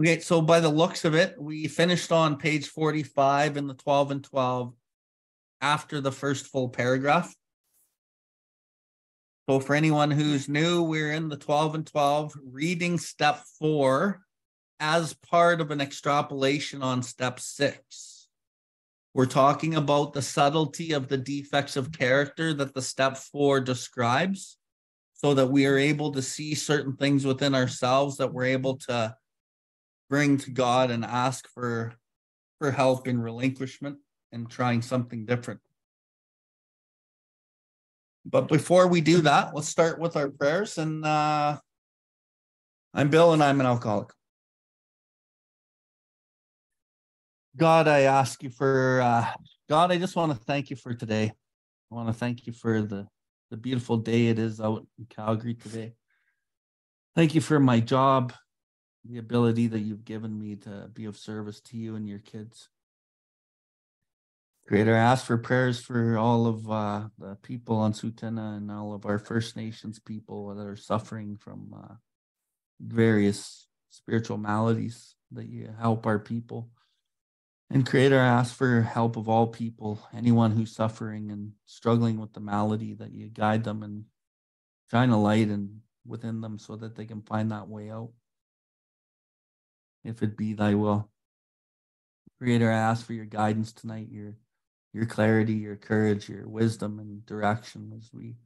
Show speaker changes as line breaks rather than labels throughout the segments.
Okay, so by the looks of it, we finished on page 45 in the 12 and 12 after the first full paragraph. So for anyone who's new, we're in the 12 and 12 reading step four as part of an extrapolation on step six. We're talking about the subtlety of the defects of character that the step four describes so that we are able to see certain things within ourselves that we're able to bring to God and ask for for help in relinquishment and trying something different. But before we do that, let's start with our prayers. And uh, I'm Bill, and I'm an alcoholic. God, I ask you for uh, God. I just want to thank you for today. I want to thank you for the the beautiful day it is out in Calgary today. Thank you for my job, the ability that you've given me to be of service to you and your kids. Creator, I ask for prayers for all of uh, the people on Tsuut'ina and all of our First Nations people that are suffering from uh, various spiritual maladies, that you help our people. And Creator, I ask for help of all people, anyone who's suffering and struggling with the malady, that you guide them and shine a light and within them so that they can find that way out. If it be thy will. Creator, I ask for your guidance tonight, your your clarity, your courage, your wisdom and direction as we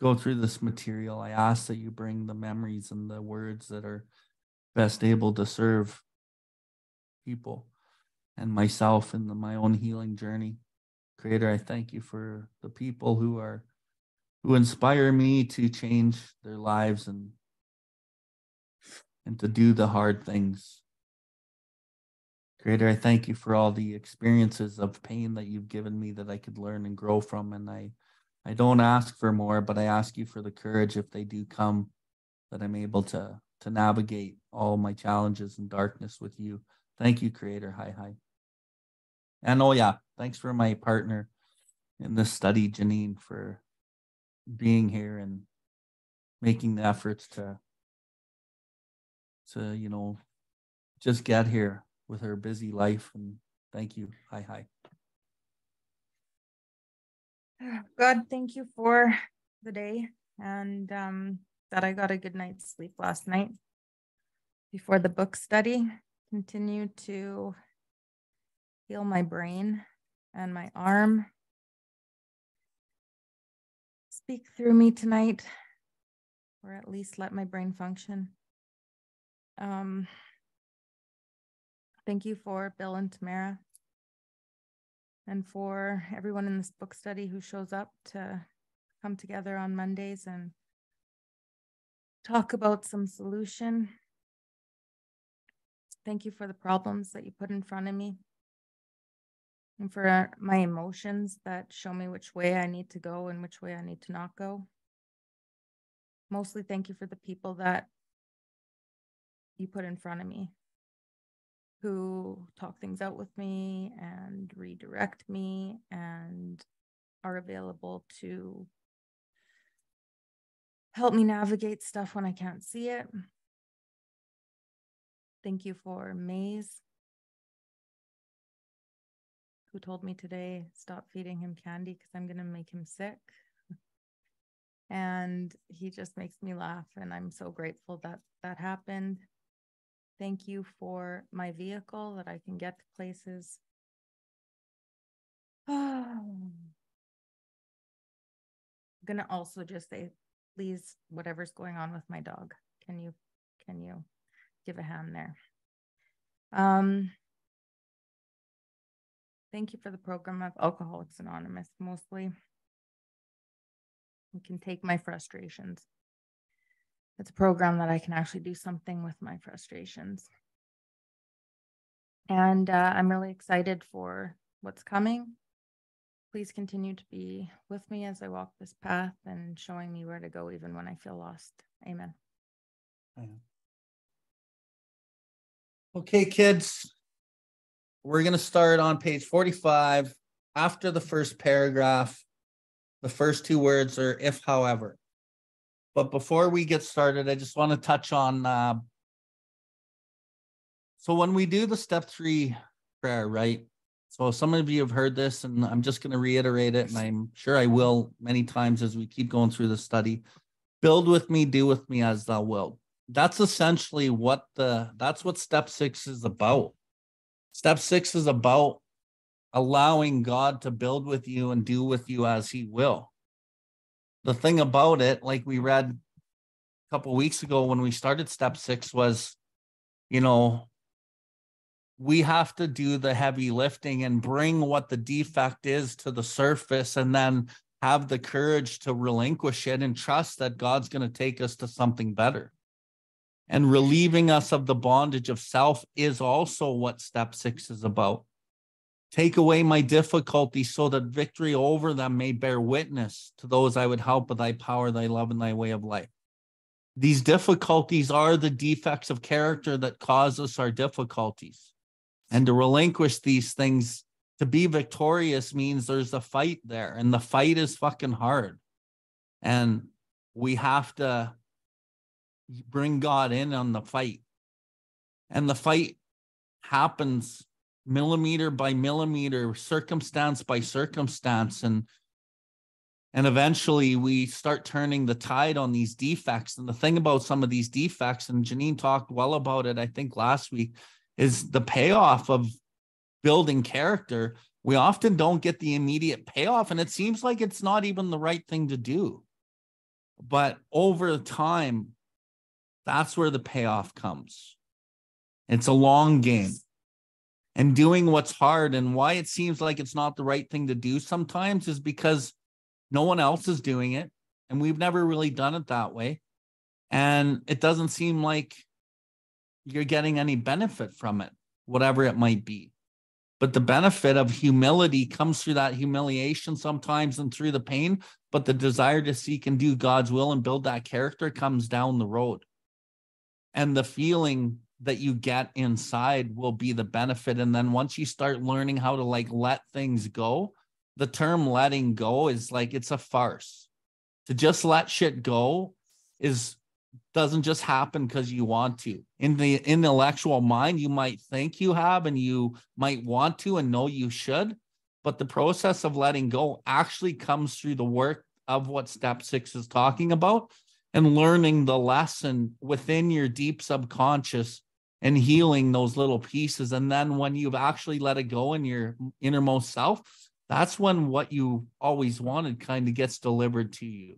go through this material. I ask that you bring the memories and the words that are best able to serve people and myself in the, my own healing journey. Creator, I thank you for the people who are who inspire me to change their lives and and to do the hard things Creator, I thank you for all the experiences of pain that you've given me that I could learn and grow from. And I, I don't ask for more, but I ask you for the courage if they do come, that I'm able to to navigate all my challenges and darkness with you. Thank you, Creator. Hi, hi. And oh yeah, thanks for my partner in this study, Janine, for being here and making the efforts to to you know just get here with her busy life. And thank you. Hi, hi.
God, thank you for the day and um, that I got a good night's sleep last night before the book study. Continue to heal my brain and my arm. Speak through me tonight, or at least let my brain function. Um, Thank you for Bill and Tamara and for everyone in this book study who shows up to come together on Mondays and talk about some solution. Thank you for the problems that you put in front of me and for uh, my emotions that show me which way I need to go and which way I need to not go. Mostly thank you for the people that you put in front of me who talk things out with me and redirect me and are available to help me navigate stuff when I can't see it. Thank you for Maze, who told me today stop feeding him candy because I'm going to make him sick. and he just makes me laugh. And I'm so grateful that that happened. Thank you for my vehicle that I can get to places. I'm going to also just say, please, whatever's going on with my dog, can you, can you give a hand there? Um, thank you for the program of Alcoholics Anonymous, mostly. You can take my frustrations it's a program that I can actually do something with my frustrations. And uh, I'm really excited for what's coming. Please continue to be with me as I walk this path and showing me where to go, even when I feel lost. Amen.
Okay, kids, we're going to start on page 45. After the first paragraph, the first two words are if, however. But before we get started, I just want to touch on uh, So when we do the step three prayer, right? So some of you have heard this, and I'm just going to reiterate it, and I'm sure I will many times as we keep going through the study. Build with me, do with me as thou wilt. That's essentially what the that's what step six is about. Step six is about allowing God to build with you and do with you as he will. The thing about it, like we read a couple weeks ago when we started step six, was you know, we have to do the heavy lifting and bring what the defect is to the surface and then have the courage to relinquish it and trust that God's going to take us to something better. And relieving us of the bondage of self is also what step six is about. Take away my difficulties so that victory over them may bear witness to those I would help with thy power, thy love, and thy way of life. These difficulties are the defects of character that cause us our difficulties. And to relinquish these things, to be victorious means there's a fight there, and the fight is fucking hard. And we have to bring God in on the fight. And the fight happens millimeter by millimeter, circumstance by circumstance. And and eventually we start turning the tide on these defects. And the thing about some of these defects, and Janine talked well about it, I think last week, is the payoff of building character. We often don't get the immediate payoff, and it seems like it's not even the right thing to do. But over time, that's where the payoff comes. It's a long game. And doing what's hard and why it seems like it's not the right thing to do sometimes is because no one else is doing it. And we've never really done it that way. And it doesn't seem like you're getting any benefit from it, whatever it might be. But the benefit of humility comes through that humiliation sometimes and through the pain. But the desire to seek and do God's will and build that character comes down the road. And the feeling that you get inside will be the benefit. And then once you start learning how to like let things go, the term letting go is like it's a farce. To just let shit go is doesn't just happen because you want to. In the intellectual mind, you might think you have and you might want to and know you should, but the process of letting go actually comes through the work of what step six is talking about and learning the lesson within your deep subconscious and healing those little pieces. And then when you've actually let it go in your innermost self, that's when what you always wanted kind of gets delivered to you.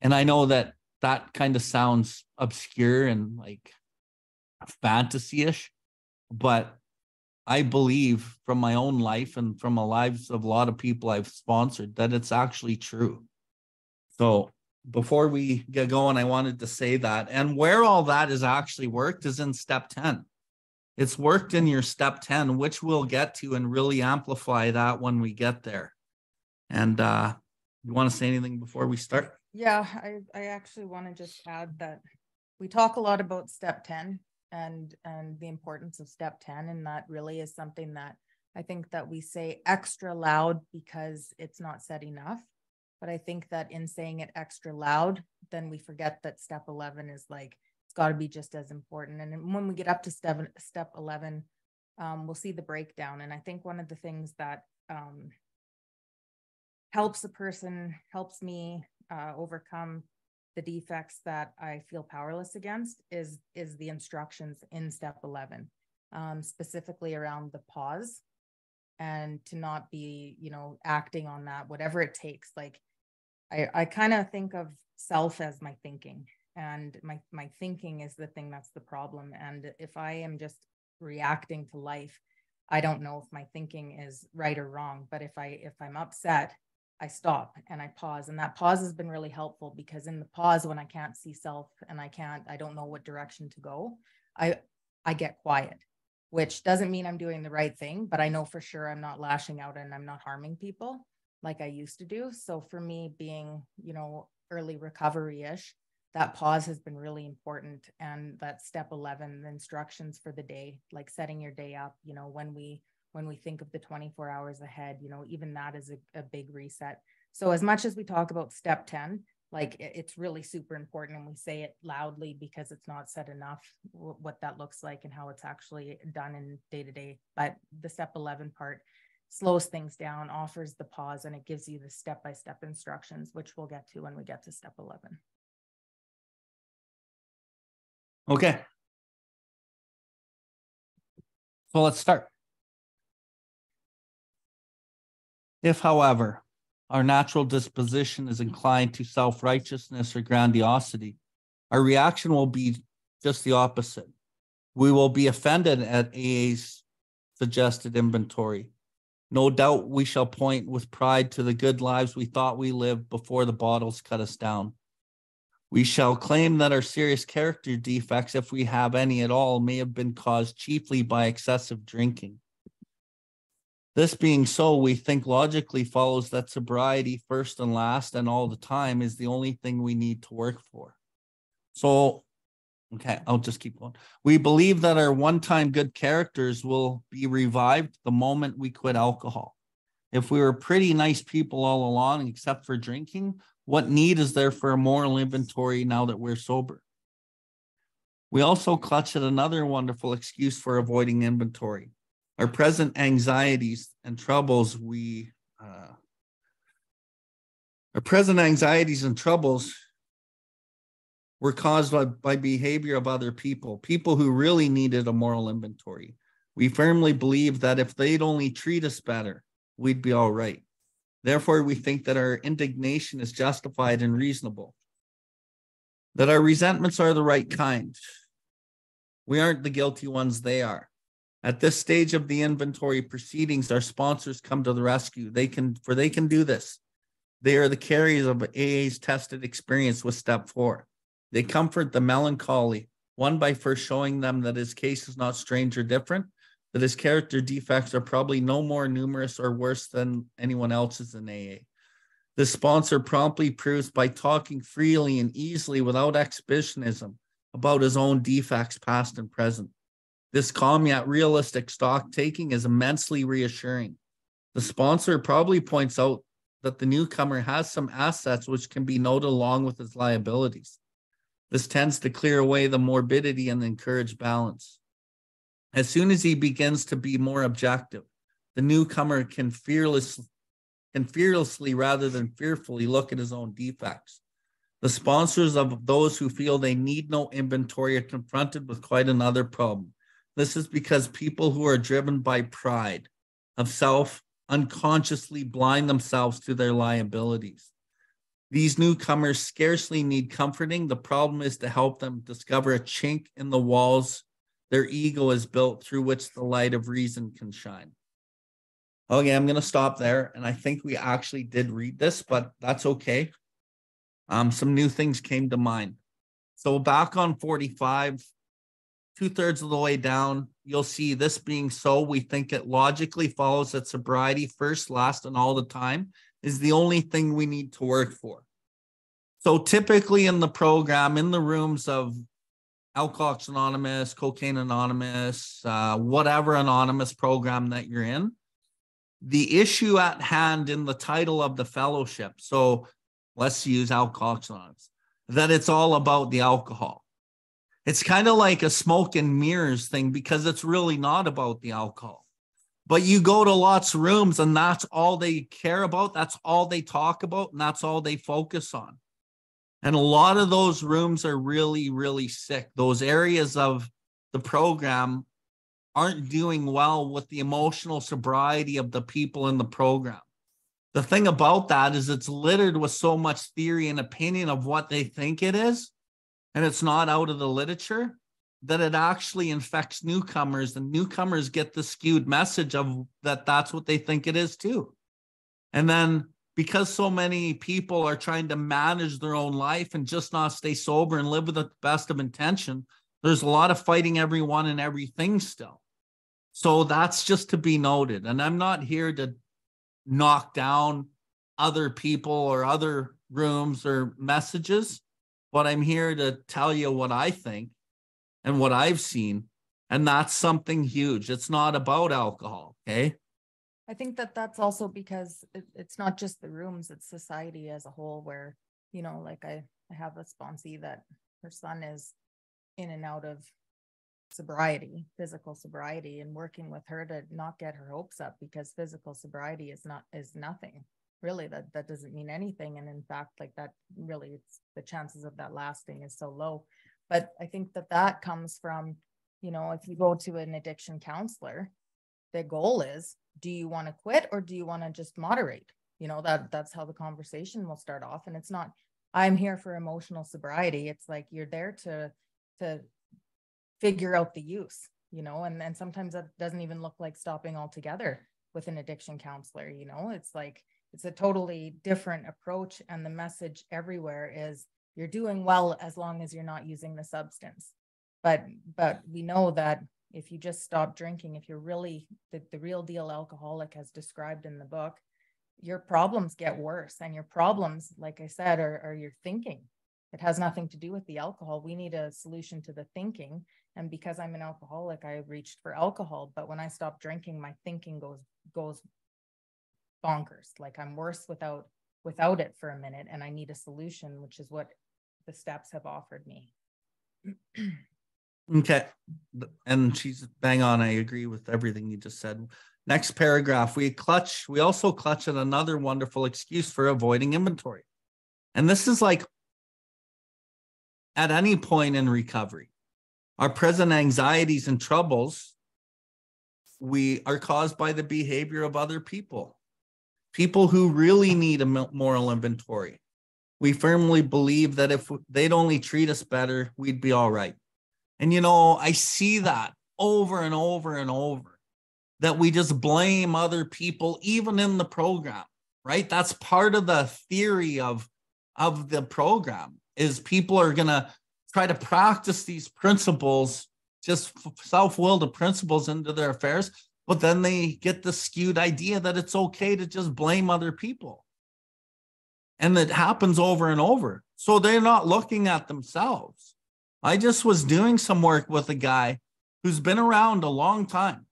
And I know that that kind of sounds obscure and like fantasy-ish, but I believe from my own life and from the lives of a lot of people I've sponsored that it's actually true. So before we get going, I wanted to say that. And where all that is actually worked is in step 10. It's worked in your step 10, which we'll get to and really amplify that when we get there. And uh you want to say anything before we start?
Yeah, I, I actually want to just add that we talk a lot about step 10 and and the importance of step 10 and that really is something that I think that we say extra loud because it's not said enough. But I think that in saying it extra loud, then we forget that step 11 is like it's got to be just as important. And when we get up to step step eleven, um, we'll see the breakdown. And I think one of the things that um, helps a person, helps me uh, overcome the defects that I feel powerless against is is the instructions in step 11, um, specifically around the pause and to not be, you know, acting on that, whatever it takes. Like I, I kind of think of self as my thinking and my my thinking is the thing that's the problem and if i am just reacting to life i don't know if my thinking is right or wrong but if i if i'm upset i stop and i pause and that pause has been really helpful because in the pause when i can't see self and i can't i don't know what direction to go i i get quiet which doesn't mean i'm doing the right thing but i know for sure i'm not lashing out and i'm not harming people like i used to do. So for me being you know early recovery ish that pause has been really important. And that step 11 the instructions for the day like setting your day up you know when we when we think of the 24 hours ahead you know even that is a, a big reset. So as much as we talk about step 10 like it's really super important and we say it loudly because it's not said enough wh- what that looks like and how it's actually done in day to day. But the step eleven part slows things down, offers the pause, and it gives you the step by step instructions, which we'll get to when we get to step eleven.
Okay. So let's start. If, however, our natural disposition is inclined to self righteousness or grandiosity, our reaction will be just the opposite. We will be offended at AA's suggested inventory. No doubt we shall point with pride to the good lives we thought we lived before the bottles cut us down. We shall claim that our serious character defects, if we have any at all, may have been caused chiefly by excessive drinking. This being so, we think logically follows that sobriety, first and last and all the time, is the only thing we need to work for. So, okay, I'll just keep going. We believe that our one time good characters will be revived the moment we quit alcohol. If we were pretty nice people all along, except for drinking, what need is there for a moral inventory now that we're sober? We also clutch at another wonderful excuse for avoiding inventory. Our present anxieties and troubles, we, uh, our present anxieties and troubles were caused by, by behavior of other people, people who really needed a moral inventory. We firmly believe that if they'd only treat us better, we'd be all right. Therefore, we think that our indignation is justified and reasonable, that our resentments are the right kind. We aren't the guilty ones, they are. At this stage of the inventory proceedings, our sponsors come to the rescue. They can, for they can do this. They are the carriers of AA's tested experience with step four. They comfort the melancholy, one by first showing them that his case is not strange or different, that his character defects are probably no more numerous or worse than anyone else's in AA. The sponsor promptly proves by talking freely and easily without exhibitionism about his own defects, past and present. This calm yet realistic stock taking is immensely reassuring. The sponsor probably points out that the newcomer has some assets which can be noted along with his liabilities. This tends to clear away the morbidity and encourage balance. As soon as he begins to be more objective, the newcomer can fearless can fearlessly rather than fearfully look at his own defects. The sponsors of those who feel they need no inventory are confronted with quite another problem. This is because people who are driven by pride of self unconsciously blind themselves to their liabilities. These newcomers scarcely need comforting. The problem is to help them discover a chink in the walls their ego is built through which the light of reason can shine. Okay, I'm going to stop there. And I think we actually did read this, but that's okay. Um, some new things came to mind. So back on 45, two thirds of the way down, you'll see this being so. We think it logically follows that sobriety first, last, and all the time is the only thing we need to work for. So typically in the program, in the rooms of Alcoholics Anonymous, Cocaine Anonymous, uh, whatever anonymous program that you're in, the issue at hand in the title of the fellowship. So let's use Alcoholics Anonymous, that it's all about the alcohol. It's kind of like a smoke and mirrors thing because it's really not about the alcohol. But you go to lots of rooms and that's all they care about. That's all they talk about. And that's all they focus on. And a lot of those rooms are really, really sick. Those areas of the program aren't doing well with the emotional sobriety of the people in the program. The thing about that is it's littered with so much theory and opinion of what they think it is, and it's not out of the literature that it actually infects newcomers and newcomers get the skewed message of that that's what they think it is too. And then because so many people are trying to manage their own life and just not stay sober and live with the best of intention, there's a lot of fighting everyone and everything still. So that's just to be noted. And I'm not here to knock down other people or other rooms or messages, but I'm here to tell you what I think and what I've seen. And that's something huge. It's not about alcohol. Okay.
I think that that's also because it, it's not just the rooms, it's society as a whole where you know, like I, I have a sponsee that her son is in and out of sobriety, physical sobriety, and working with her to not get her hopes up because physical sobriety is not is nothing really that that doesn't mean anything and in fact like that really it's the chances of that lasting is so low but i think that that comes from you know if you go to an addiction counselor the goal is do you want to quit or do you want to just moderate? You know that that's how the conversation will start off and it's not i'm here for emotional sobriety. It's like you're there to to figure out the use you know and and sometimes that doesn't even look like stopping altogether with an addiction counselor you know? It's like it's a totally different approach and the message everywhere is you're doing well as long as you're not using the substance. But but we know that if you just stop drinking if you're really the, the real deal alcoholic as described in the book your problems get worse and your problems like i said are, are your thinking. It has nothing to do with the alcohol. We need a solution to the thinking. And because i'm an alcoholic i reached for alcohol. But when i stop drinking my thinking goes goes bonkers. Like i'm worse without without it for a minute. And i need a solution which is what the steps have offered me.
Okay. And she's bang on i agree with everything you just said. Next paragraph we clutch we also clutch at another wonderful excuse for avoiding inventory. And this is like at any point in recovery our present anxieties and troubles we are caused by the behavior of other people. People who really need a moral inventory. We firmly believe that if they'd only treat us better, we'd be all right. And, you know, I see that over and over and over that we just blame other people, even in the program, right? That's part of the theory of, of the program is people are going to try to practice these principles, just self-willed principles into their affairs but then they get the skewed idea that it's okay to just blame other people. And it happens over and over. So they're not looking at themselves. I just was doing some work with a guy who's been around a long time.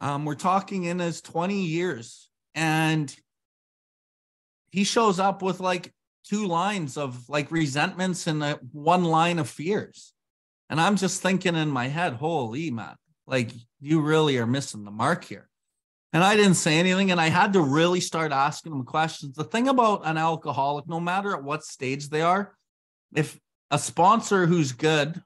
Um, we're talking in his 20 years, and he shows up with like two lines of like resentments and a, one line of fears. And I'm just thinking in my head, holy man, like you really are missing the mark here. And I didn't say anything, and I had to really start asking them questions. The thing about an alcoholic, no matter at what stage they are, if a sponsor who's good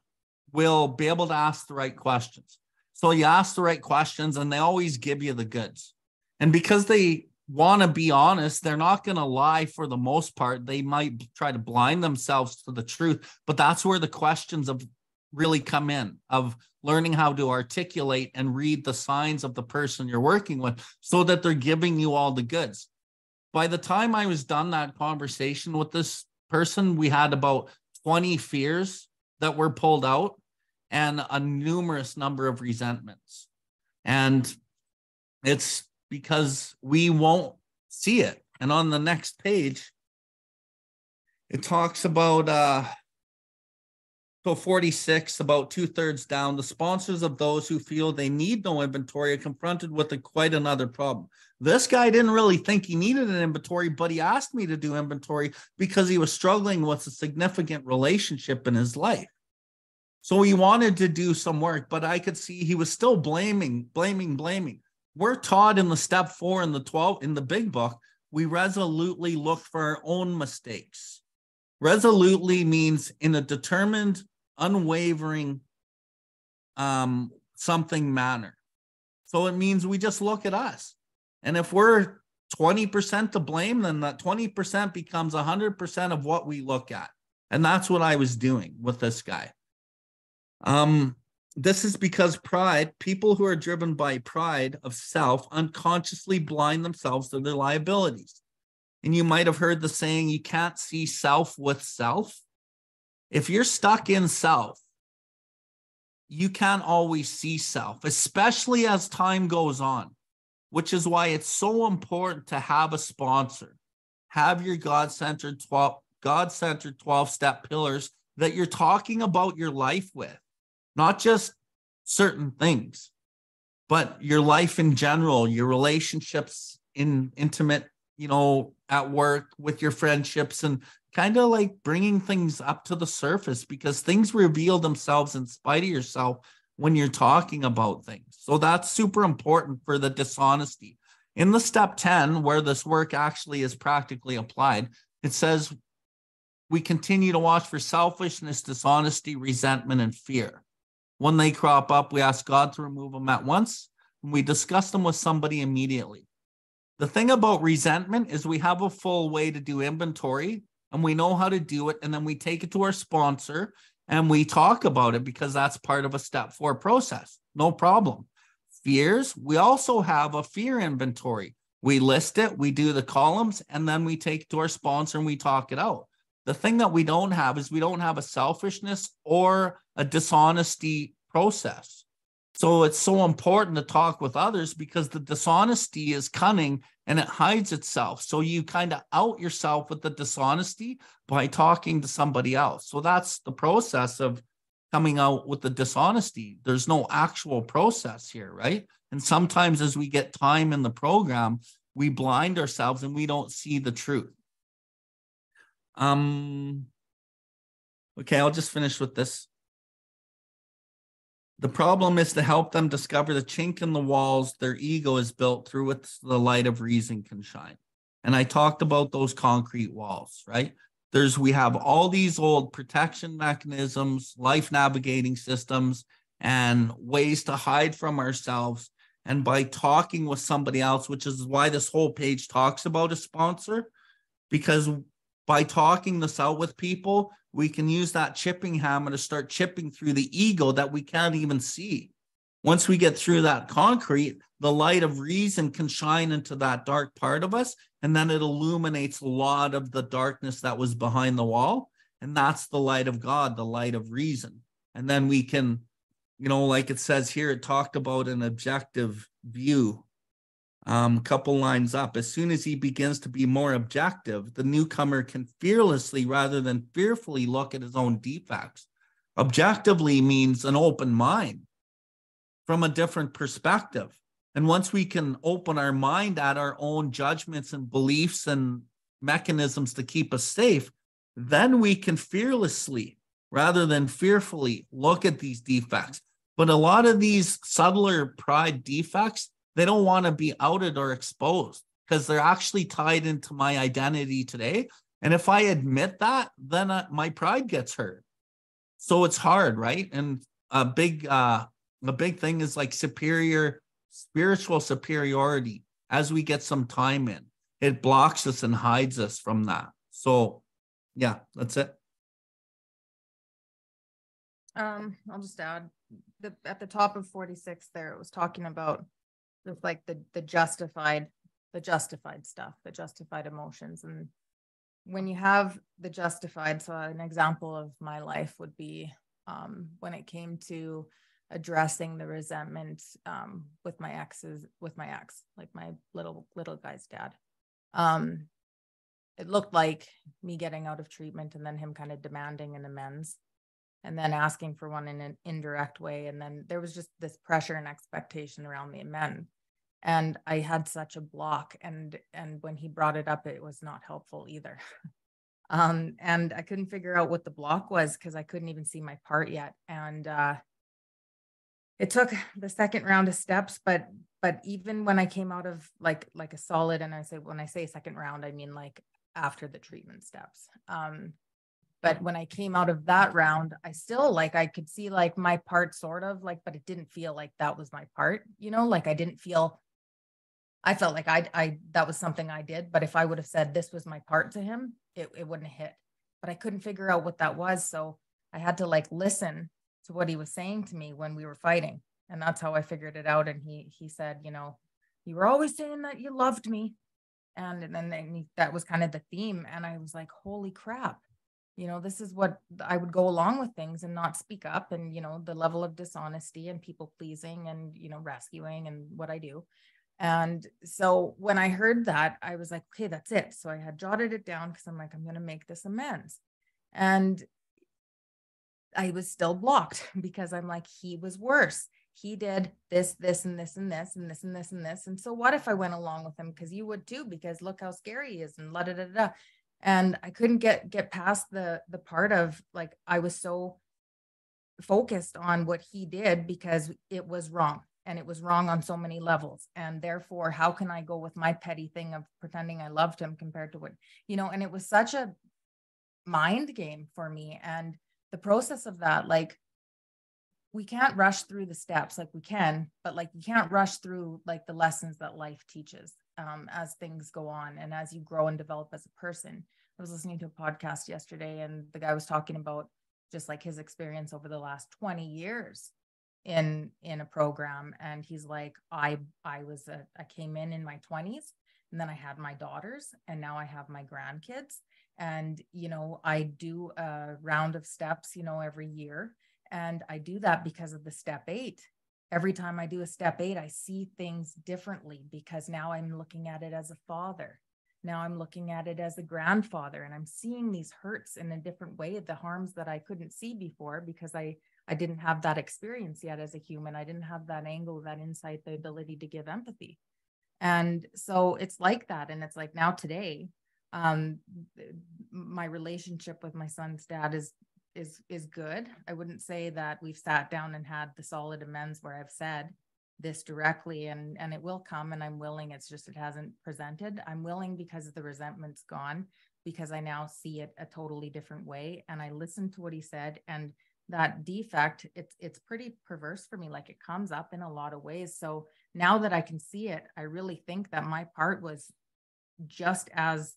will be able to ask the right questions. So you ask the right questions, and they always give you the goods. And because they want to be honest, they're not going to lie for the most part. They might try to blind themselves to the truth, but that's where the questions of really come in of learning how to articulate and read the signs of the person you're working with so that they're giving you all the goods. By the time I was done that conversation with this person, we had about 20 fears that were pulled out and a numerous number of resentments. And it's because we won't see it. And on the next page, it talks about uh, so 46, about two thirds down, the sponsors of those who feel they need no inventory are confronted with a, quite another problem. This guy didn't really think he needed an inventory, but he asked me to do inventory because he was struggling with a significant relationship in his life. So he wanted to do some work, but I could see he was still blaming, blaming, blaming. We're taught in the step four in the 12 in the big book, we resolutely look for our own mistakes. Resolutely means in a determined unwavering um, something manner. So it means we just look at us. And if we're 20% to blame, then that 20% becomes 100% of what we look at. And that's what I was doing with this guy. Um, this is because pride, people who are driven by pride of self, unconsciously blind themselves to their liabilities. And you might have heard the saying, you can't see self with self. If you're stuck in self, you can't always see self, especially as time goes on, which is why it's so important to have a sponsor. Have your God centered 12, God centered 12 step pillars that you're talking about your life with, not just certain things, but your life in general, your relationships in intimate, you know, at work with your friendships and kind of like bringing things up to the surface because things reveal themselves in spite of yourself when you're talking about things. So that's super important for the dishonesty. In the step 10, where this work actually is practically applied, it says we continue to watch for selfishness, dishonesty, resentment, and fear. When they crop up, we ask God to remove them at once, and we discuss them with somebody immediately. The thing about resentment is we have a full way to do inventory and we know how to do it. And then we take it to our sponsor and we talk about it because that's part of a step four process. No problem. Fears, we also have a fear inventory. We list it, we do the columns, and then we take to our sponsor and we talk it out. The thing that we don't have is we don't have a selfishness or a dishonesty process. So it's so important to talk with others because the dishonesty is cunning and it hides itself. So you kind of out yourself with the dishonesty by talking to somebody else. So that's the process of coming out with the dishonesty. There's no actual process here, right? And sometimes as we get time in the program, we blind ourselves and we don't see the truth. Um okay, I'll just finish with this. The problem is to help them discover the chink in the walls their ego is built through which the light of reason can shine. And I talked about those concrete walls, right? There's we have all these old protection mechanisms, life navigating systems, and ways to hide from ourselves. And by talking with somebody else, which is why this whole page talks about a sponsor, because by talking this out with people, we can use that chipping hammer to start chipping through the ego that we can't even see. Once we get through that concrete, the light of reason can shine into that dark part of us, and then it illuminates a lot of the darkness that was behind the wall. And that's the light of God, the light of reason. And then we can, you know, like it says here, it talked about an objective view um, couple lines up. As soon as he begins to be more objective, the newcomer can fearlessly rather than fearfully look at his own defects. Objectively means an open mind from a different perspective. And once we can open our mind at our own judgments and beliefs and mechanisms to keep us safe, then we can fearlessly rather than fearfully look at these defects. But a lot of these subtler pride defects, they don't want to be outed or exposed because they're actually tied into my identity today. And if I admit that, then uh, my pride gets hurt. So it's hard, right? And a big, uh, a big thing is like superior, spiritual superiority. As we get some time in, it blocks us and hides us from that. So, yeah, that's it.
Um, I'll just add the at the top of 46 there, it was talking about with like the the justified the justified stuff the justified emotions. And when you have the justified so an example of my life would be um, when it came to addressing the resentment um, with my exes with my ex like my little little guy's dad. Um, it looked like me getting out of treatment and then him kind of demanding an amends and then asking for one in an indirect way and then there was just this pressure and expectation around the amend. And i had such a block and and when he brought it up it was not helpful either. Um and i couldn't figure out what the block was because i couldn't even see my part yet. And uh it took the second round of steps but but even when i came out of like like a solid and i say when i say second round i mean like after the treatment steps. Um but when i came out of that round i still like i could see like my part sort of like but it didn't feel like that was my part you know like i didn't feel I felt like I, I, that was something I did. But if I would have said this was my part to him, it, it wouldn't hit. But I couldn't figure out what that was. So I had to like listen to what he was saying to me when we were fighting. And that's how I figured it out. And he, he said, you know, you were always saying that you loved me. And, and then he, that was kind of the theme. And I was like, holy crap. You know, this is what I would go along with things and not speak up. And, you know, the level of dishonesty and people pleasing and, you know, rescuing and what I do and so when I heard that, I was like, okay, that's it. So I had jotted it down because I'm like, I'm going to make this amends. And I was still blocked because I'm like, he was worse. He did this, this, and this, and this, and this, and this, and this. And so what if I went along with him? Because you would too, because look how scary he is and la da da da. And i couldn't get get past the the part of like i was so focused on what he did because it was wrong and it was wrong on so many levels. And therefore how can i go with my petty thing of pretending i loved him compared to what you know and it was such a mind game for me. And the process of that like we can't rush through the steps like we can but like you can't rush through like the lessons that life teaches um, as things go on and as you grow and develop as a person. I was listening to a podcast yesterday and the guy was talking about just like his experience over the last 20 years in in a program. And he's like i i was a, i came in in my 20s and then i had my daughters and now i have my grandkids. And you know i do a round of steps you know every year. And i do that because of the step 8 every time i do a step 8 i see things differently because now i'm looking at it as a father now i'm looking at it as a grandfather and i'm seeing these hurts in a different way the harms that i couldn't see before because i I didn't have that experience yet as a human. I didn't have that angle, that insight, the ability to give empathy. And so it's like that. And it's like now today, um, my relationship with my son's dad is is is good. I wouldn't say that we've sat down and had the solid amends where I've said this directly and and it will come and I'm willing. It's just it hasn't presented. I'm willing because the resentment's gone because I now see it a totally different way. And I listened to what he said and that defect it's it's pretty perverse for me like it comes up in a lot of ways so now that i can see it i really think that my part was just as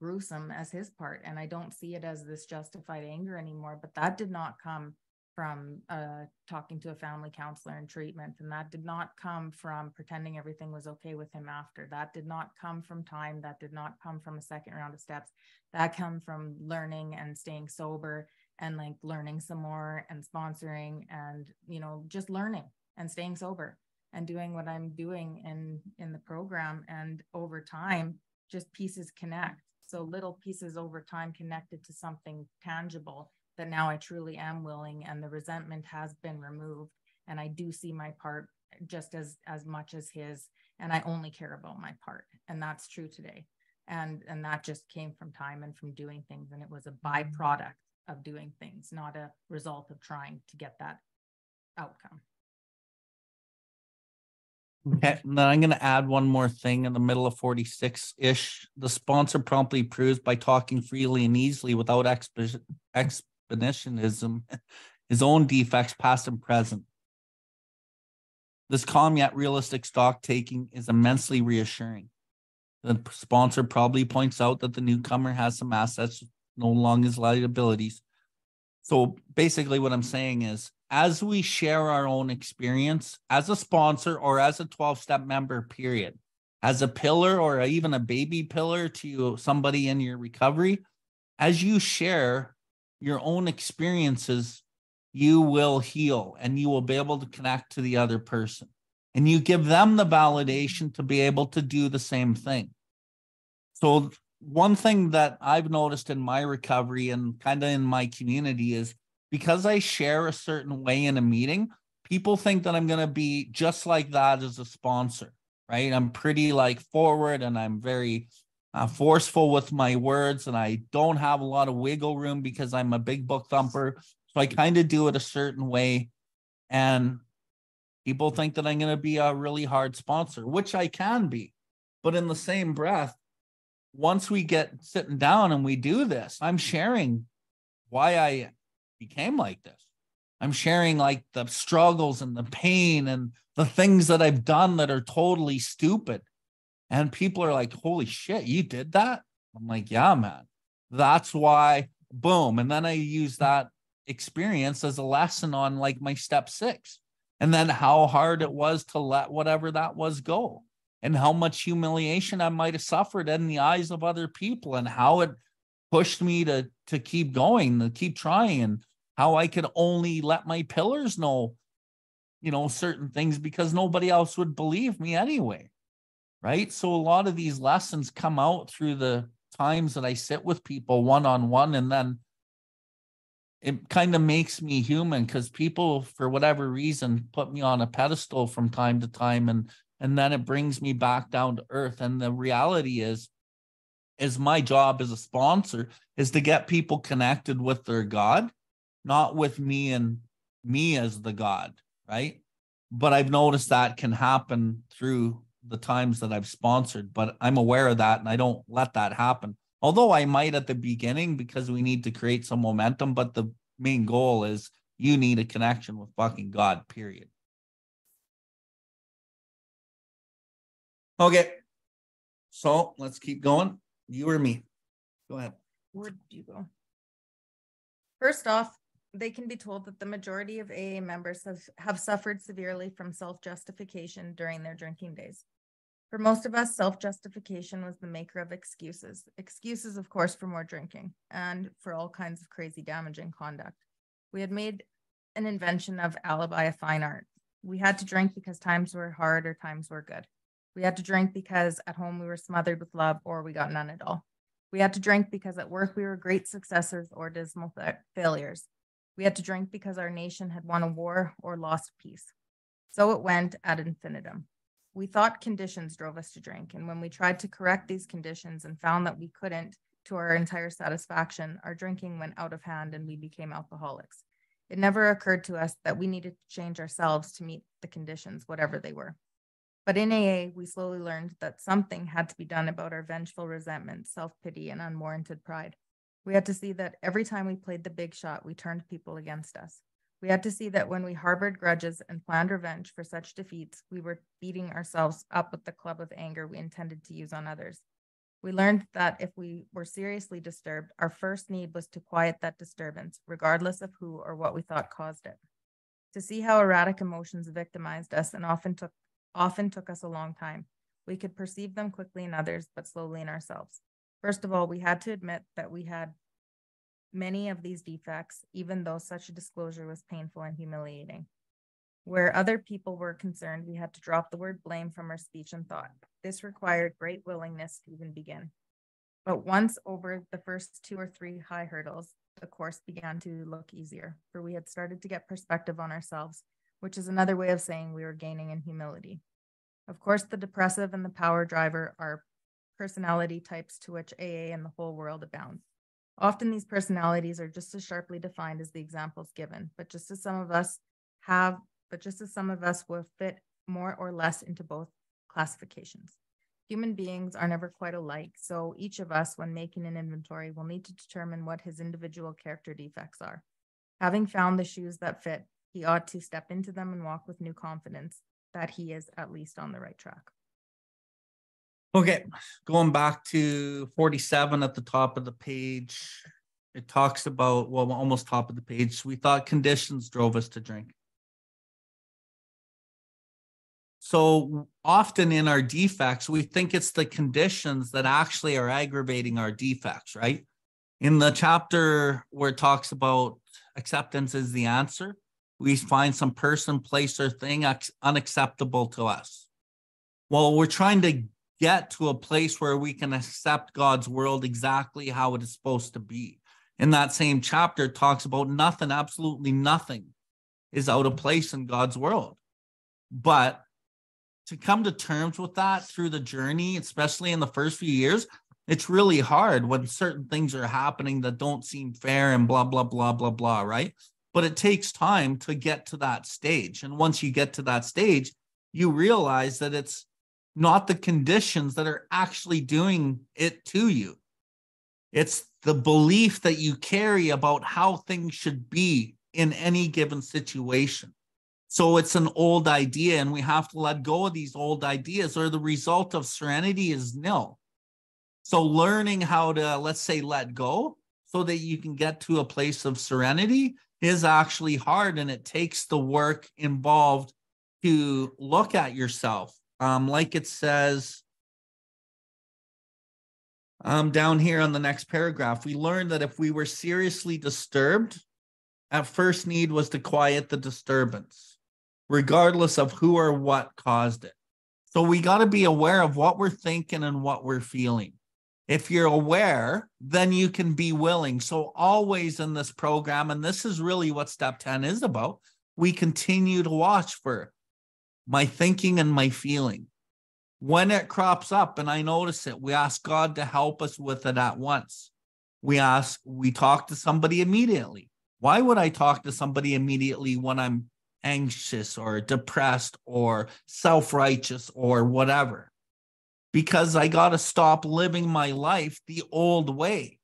gruesome as his part and i don't see it as this justified anger anymore but that did not come from uh, talking to a family counselor and treatment and that did not come from pretending everything was okay with him after. That did not come from time. That did not come from a second round of steps. That come from learning and staying sober and like learning some more and sponsoring and you know just learning and staying sober and doing what i'm doing in in the program. And over time just pieces connect so little pieces over time connected to something tangible that now i truly am willing and the resentment has been removed. And i do see my part just as as much as his and i only care about my part. And that's true today. And and that just came from time and from doing things. And it was a byproduct of doing things, not a result of trying to get that outcome.
Okay, and then I'm going to add one more thing in the middle of 46 ish. The sponsor promptly proves by talking freely and easily without exp- expositionism his own defects, past and present. This calm yet realistic stock taking is immensely reassuring. The sponsor probably points out that the newcomer has some assets no longer his liabilities. So basically, what I'm saying is, as we share our own experience as a sponsor or as a 12 step member, period, as a pillar or even a baby pillar to somebody in your recovery, as you share your own experiences, you will heal and you will be able to connect to the other person. And you give them the validation to be able to do the same thing. So one thing that I've noticed in my recovery and kind of in my community is because I share a certain way in a meeting, people think that I'm going to be just like that as a sponsor, right? I'm pretty like forward and I'm very uh, forceful with my words and I don't have a lot of wiggle room because I'm a big book thumper. So I kind of do it a certain way. And people think that I'm going to be a really hard sponsor, which I can be. But in the same breath, once we get sitting down and we do this, I'm sharing why I became like this. I'm sharing like the struggles and the pain and the things that I've done that are totally stupid. And people are like, holy shit, you did that? I'm like, yeah, man. That's why, boom. And then I use that experience as a lesson on like my step six. And then how hard it was to let whatever that was go and how much humiliation I might have suffered in the eyes of other people and how it pushed me to to keep going, to keep trying, and how I could only let my pillars know, you know, certain things because nobody else would believe me anyway. Right. So a lot of these lessons come out through the times that I sit with people one on one, and then it kind of makes me human because people, for whatever reason, put me on a pedestal from time to time and and then it brings me back down to earth and the reality is is my job as a sponsor is to get people connected with their God, not with me and me as the God, right? But I've noticed that can happen through the times that I've sponsored, but I'm aware of that and I don't let that happen. Although I might at the beginning because we need to create some momentum, but the main goal is you need a connection with fucking God, period. Okay. So let's keep going. You or me? Go ahead.
Where did you go? First off, they can be told that the majority of AA members have, have suffered severely from self justification during their drinking days. For most of us, self justification was the maker of excuses. Excuses, of course, for more drinking and for all kinds of crazy, damaging conduct. We had made an invention of alibi a fine art. We had to drink because times were hard or times were good. We had to drink because at home we were smothered with love or we got none at all. We had to drink because at work we were great successes or dismal failures. We had to drink because our nation had won a war or lost peace. So it went ad infinitum. We thought conditions drove us to drink, and when we tried to correct these conditions and found that we couldn't to our entire satisfaction, our drinking went out of hand and we became alcoholics. It never occurred to us that we needed to change ourselves to meet the conditions, whatever they were. But in AA, we slowly learned that something had to be done about our vengeful resentment, self pity, and unwarranted pride. We had to see that every time we played the big shot, we turned people against us. We had to see that when we harbored grudges and planned revenge for such defeats, we were beating ourselves up with the club of anger we intended to use on others. We learned that if we were seriously disturbed, our first need was to quiet that disturbance, regardless of who or what we thought caused it. To see how erratic emotions victimized us and often took often took us a long time. We could perceive them quickly in others, but slowly in ourselves. First of all, we had to admit that we had many of these defects, even though such a disclosure was painful and humiliating. Where other people were concerned, we had to drop the word blame from our speech and thought. This required great willingness to even begin. But once over the first two or three high hurdles, the course began to look easier, for we had started to get perspective on ourselves which is another way of saying we were gaining in humility. Of course, the depressive and the power driver are personality types to which AA and the whole world abounds. Often these personalities are just as sharply defined as the examples given, but just as some of us have, but just as some of us will fit more or less into both classifications. Human beings are never quite alike, so each of us, when making an inventory, will need to determine what his individual character defects are. Having found the shoes that fit, he ought to step into them and walk with new confidence that he is at least on the right track.
Okay, going back to 47 at the top of the page, it talks about, well, almost top of the page. We thought conditions drove us to drink. So often in our defects, we think it's the conditions that actually are aggravating our defects, right? In the chapter where it talks about acceptance is the answer, we find some person, place, or thing unacceptable to us. Well, we're trying to get to a place where we can accept God's world exactly how it is supposed to be. In that same chapter, it talks about nothing, absolutely nothing is out of place in God's world. But to come to terms with that through the journey, especially in the first few years, it's really hard when certain things are happening that don't seem fair and blah, blah, blah, blah, blah, right? but it takes time to get to that stage. And once you get to that stage, you realize that it's not the conditions that are actually doing it to you. It's the belief that you carry about how things should be in any given situation. So it's an old idea, and we have to let go of these old ideas, or the result of serenity is nil. So, learning how to, let's say, let go so that you can get to a place of serenity is actually hard and it takes the work involved to look at yourself. Um, like it says um, down here on the next paragraph, we learned that if we were seriously disturbed, our first need was to quiet the disturbance, regardless of who or what caused it. So we got to be aware of what we're thinking and what we're feeling if you're aware, then you can be willing. So, always in this program, and this is really what step 10 is about, we continue to watch for my thinking and my feeling. When it crops up and I notice it, we ask God to help us with it at once. We ask, we talk to somebody immediately. Why would I talk to somebody immediately when I'm anxious or depressed or self righteous or whatever? Because I got to stop living my life the old way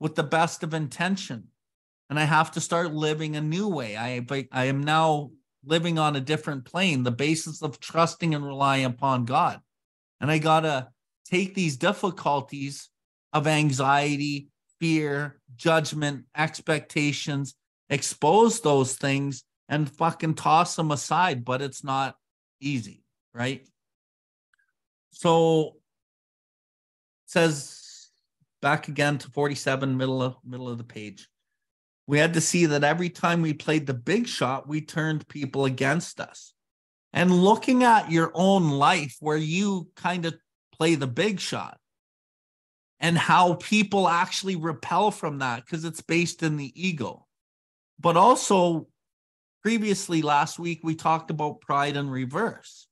with the best of intention. And I have to start living a new way. I, I am now living on a different plane, the basis of trusting and relying upon God. And I got to take these difficulties of anxiety, fear, judgment, expectations, expose those things and fucking toss them aside, but it's not easy, right? So says back again to 47 middle of middle of the page we had to see that every time we played the big shot, we turned people against us. And looking at your own life where you kind of play the big shot and how people actually repel from that because it's based in the ego. But also, previously last week, we talked about pride in reverse.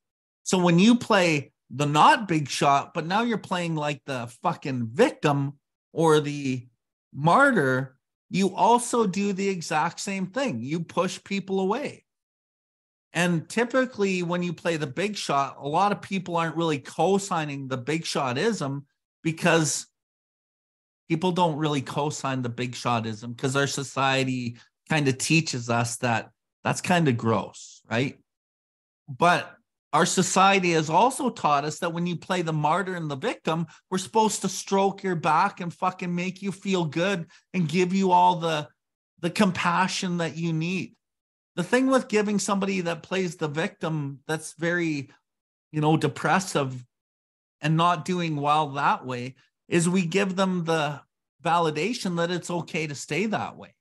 So when you play the not big shot, but now you're playing like the fucking victim or the martyr, you also do the exact same thing. You push people away. And typically, when you play the big shot, a lot of people aren't really co signing the big shotism because people don't really co sign the big shotism because our society kind of teaches us that that's kind of gross, right? But our society has also taught us that when you play the martyr and the victim, we're supposed to stroke your back and fucking make you feel good and give you all the the compassion that you need. The thing with giving somebody that plays the victim that's very, you know, depressive and not doing well that way is we give them the validation that it's okay to stay that way.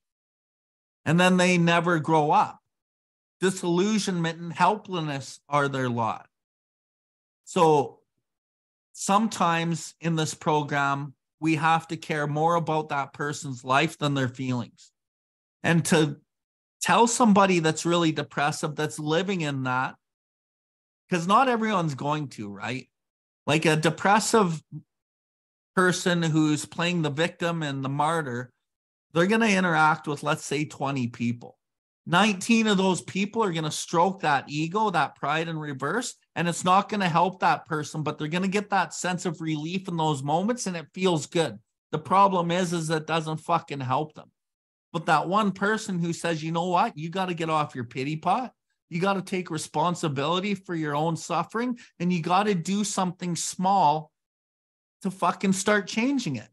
And then they never grow up disillusionment and helplessness are their lot. So sometimes in this program, we have to care more about that person's life than their feelings. And to tell somebody that's really depressive, that's living in that, because not everyone's going to, right? Like a depressive person who's playing the victim and the martyr, they're going to interact with, let's say, 20 people. 19 of those people are going to stroke that ego, that pride in reverse, and it's not going to help that person, but they're going to get that sense of relief in those moments and it feels good. The problem is, is it doesn't fucking help them. But that one person who says, you know what, you got to get off your pity pot. You got to take responsibility for your own suffering and you got to do something small to fucking start changing it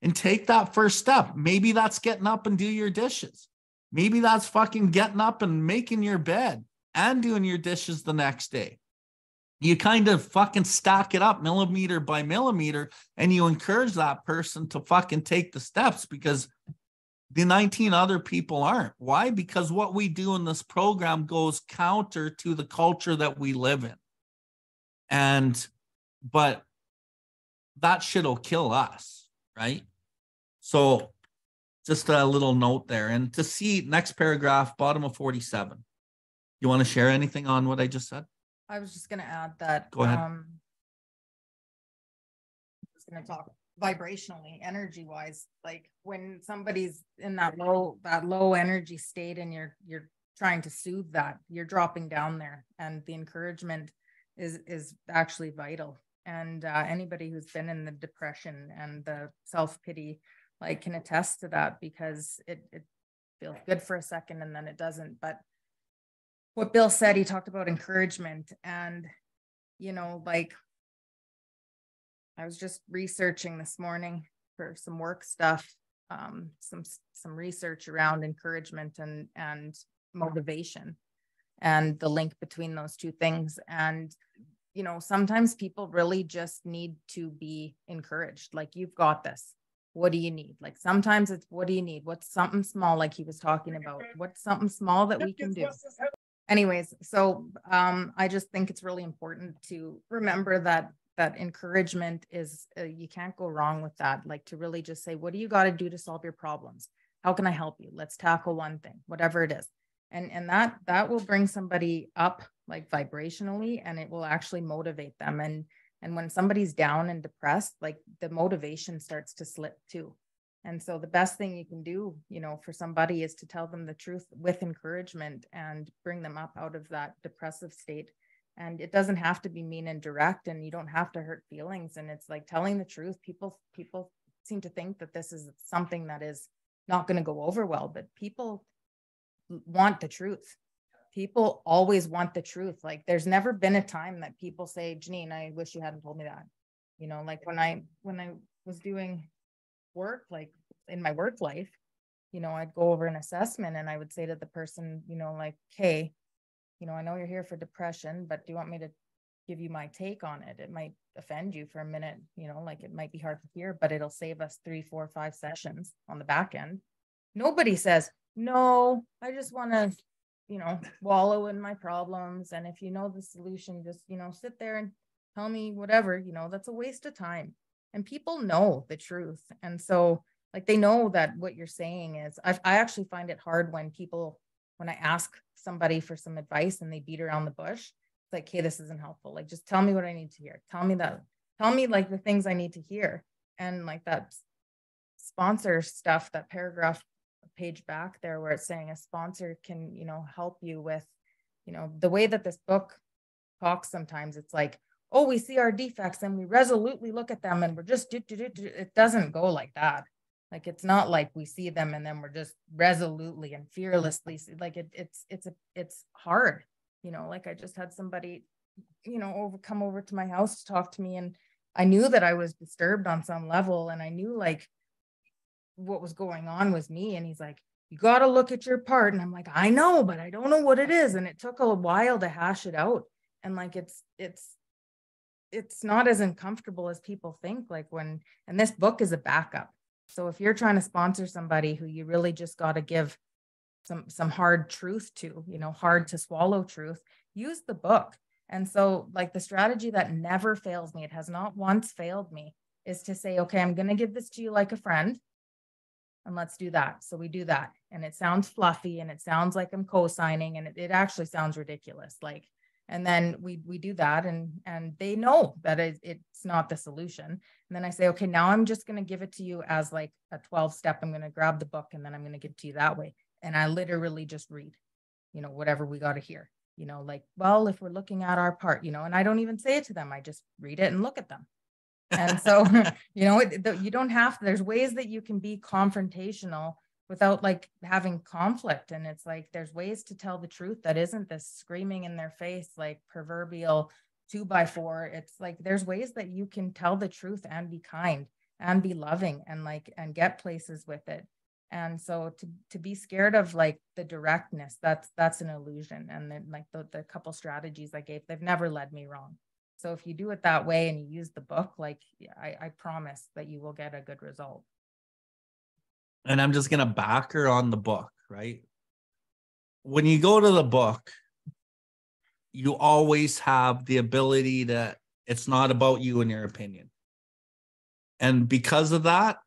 and take that first step. Maybe that's getting up and do your dishes. Maybe that's fucking getting up and making your bed and doing your dishes the next day. You kind of fucking stack it up millimeter by millimeter and you encourage that person to fucking take the steps because the 19 other people aren't. Why? Because what we do in this program goes counter to the culture that we live in. And, but that shit'll kill us, right? So just a little note there. And to see next paragraph, bottom of 47. You want to share anything on what I just said?
I was just gonna add that.
Go ahead.
um, I was gonna talk vibrationally, energy wise, like when somebody's in that low, that low energy state and you're, you're trying to soothe that, you're dropping down there and the encouragement is, is actually vital. And uh, anybody who's been in the depression and the self pity like can attest to that because it, it feels good for a second and then it doesn't. But what Bill said, he talked about encouragement and, you know, like I was just researching this morning for some work stuff, um, some some research around encouragement and and motivation and the link between those two things. And you know, sometimes people really just need to be encouraged. Like you've got this what do you need? Like sometimes it's what do you need? What's something small, like he was talking about? What's something small that we can do? Anyways, so um, I just think it's really important to remember that that encouragement is uh, you can't go wrong with that. Like to really just say, what do you got to do to solve your problems? How can I help you? Let's tackle one thing, whatever it is. And and that that will bring somebody up like vibrationally and it will actually motivate them and And when somebody's down and depressed, like the motivation starts to slip too. And so the best thing you can do, you know, for somebody is to tell them the truth with encouragement and bring them up out of that depressive state. And it doesn't have to be mean and direct and you don't have to hurt feelings. And it's like telling the truth. People, people seem to think that this is something that is not going to go over well, but people want the truth. People always want the truth. Like there's never been a time that people say, Janine, I wish you hadn't told me that. You know, like when I when I was doing work, like in my work life, you know, I'd go over an assessment and I would say to the person, you know, like, hey, you know, I know you're here for depression, but do you want me to give you my take on it? It might offend you for a minute, you know, like it might be hard to hear, but it'll save us three, four, five sessions on the back end. Nobody says, no, I just want to, you know, wallow in my problems. And if you know the solution, just, you know, sit there and tell me whatever, you know, that's a waste of time. And people know the truth and so like they know that what you're saying is I, I actually find it hard when people when i ask somebody for some advice and they beat around the bush it's like hey this isn't helpful. Like just tell me what i need to hear. Tell me that tell me like the things i need to hear. And like that sponsor stuff that paragraph page back there where it's saying a sponsor can you know help you with you know the way that this book talks sometimes it's like oh, we see our defects and we resolutely look at them and we're just, do, do, do, do. it doesn't go like that. Like it's not like we see them and then we're just resolutely and fearlessly like it, it's it's a it's hard, you know. Like I just had somebody, you know, over come over to my house to talk to me, and I knew that I was disturbed on some level, and I knew like what was going on with me. And he's like, "You got to look at your part," and I'm like, "I know, but I don't know what it is," and it took a while to hash it out. And like it's it's it's not as uncomfortable as people think like when and this book is a backup so if you're trying to sponsor somebody who you really just got to give some some hard truth to you know hard to swallow truth use the book and so like the strategy that never fails me it has not once failed me is to say okay i'm going to give this to you like a friend and let's do that. So we do that. And it sounds fluffy and it sounds like i'm co-signing and it, it actually sounds ridiculous. Like and then we we do that and and they know that it, it's not the solution. And then i say okay now i'm just to give it to you as like a 12 step. I'm to grab the book and then i'm to give it to you that way. And i literally just read you know whatever we got to hear you know like well if we're looking at our part you know and i don't even say it to them. I just read it and look at them and so you know it, the, you don't have there's ways that you can be confrontational without like having conflict. And it's like there's ways to tell the truth that isn't this screaming in their face like proverbial two by four. It's like there's ways that you can tell the truth and be kind and be loving and like and get places with it. And so to to be scared of like the directness that's that's an illusion. And then like the, the couple strategies i gave they've never led me wrong so if you do it that way and you use the book like i, I promise that you will get a good result
and I'm just going to back her on the book, right? When you go to the book, you always have the ability to, it's not about you and your opinion. And because of that,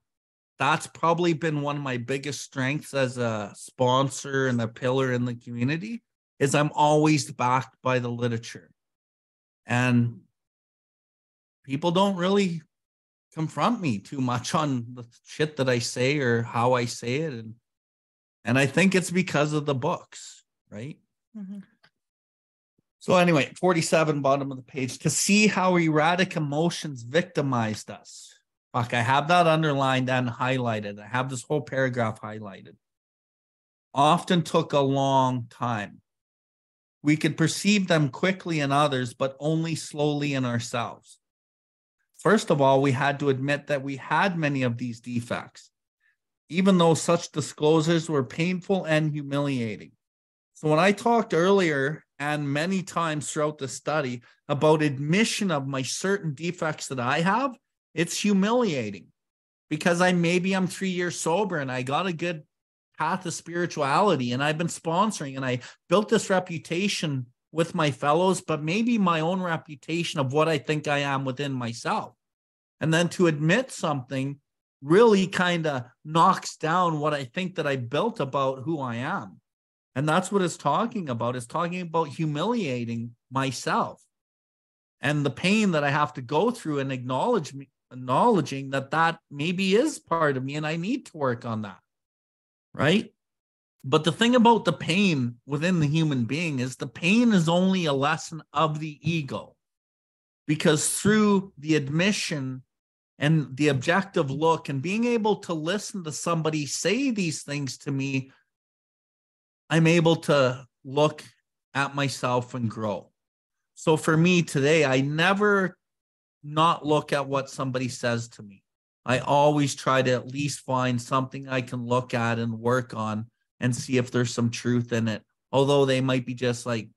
that's probably been one of my biggest strengths as a sponsor and a pillar in the community is I'm always backed by the literature. And people don't really confront me too much on the shit that I say or how I say it. And and I think it's because of the books, right? Mm-hmm. So anyway, 47 bottom of the page to see how erratic emotions victimized us. Fuck, I have that underlined and highlighted. I have this whole paragraph highlighted. Often took a long time. We could perceive them quickly in others, but only slowly in ourselves. First of all, we had to admit that we had many of these defects, even though such disclosures were painful and humiliating. So, when I talked earlier and many times throughout the study about admission of my certain defects that I have, it's humiliating because I maybe I'm three years sober and I got a good path of spirituality and I've been sponsoring and I built this reputation with my fellows, but maybe my own reputation of what I think I am within myself. And then to admit something really kind of knocks down what I think that I built about who I am. And that's what it's talking about. It's talking about humiliating myself. and the pain that I have to go through and acknowledge me, acknowledging that that maybe is part of me and I need to work on that. Right. But the thing about the pain within the human being is the pain is only a lesson of the ego. Because through the admission and the objective look and being able to listen to somebody say these things to me, I'm able to look at myself and grow. So for me today, I never not look at what somebody says to me. I always try to at least find something I can look at and work on and see if there's some truth in it. Although they might be just like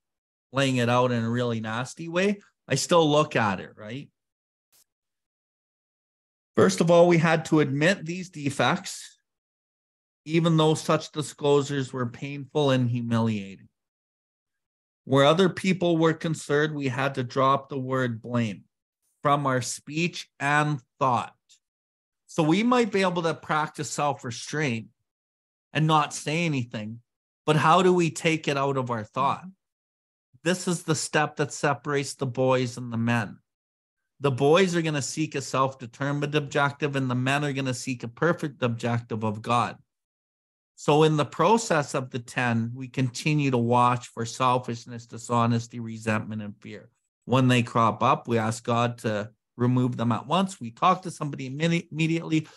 laying it out in a really nasty way, I still look at it, right? First of all, we had to admit these defects, even though such disclosures were painful and humiliating. Where other people were concerned, we had to drop the word blame from our speech and thought. So we might be able to practice self restraint and not say anything, but how do we take it out of our thought? This is the step that separates the boys and the men. The boys are going to seek a self determined objective, and the men are going to seek a perfect objective of God. So, in the process of the 10, we continue to watch for selfishness, dishonesty, resentment, and fear. When they crop up, we ask God to remove them at once. We talk to somebody immediately.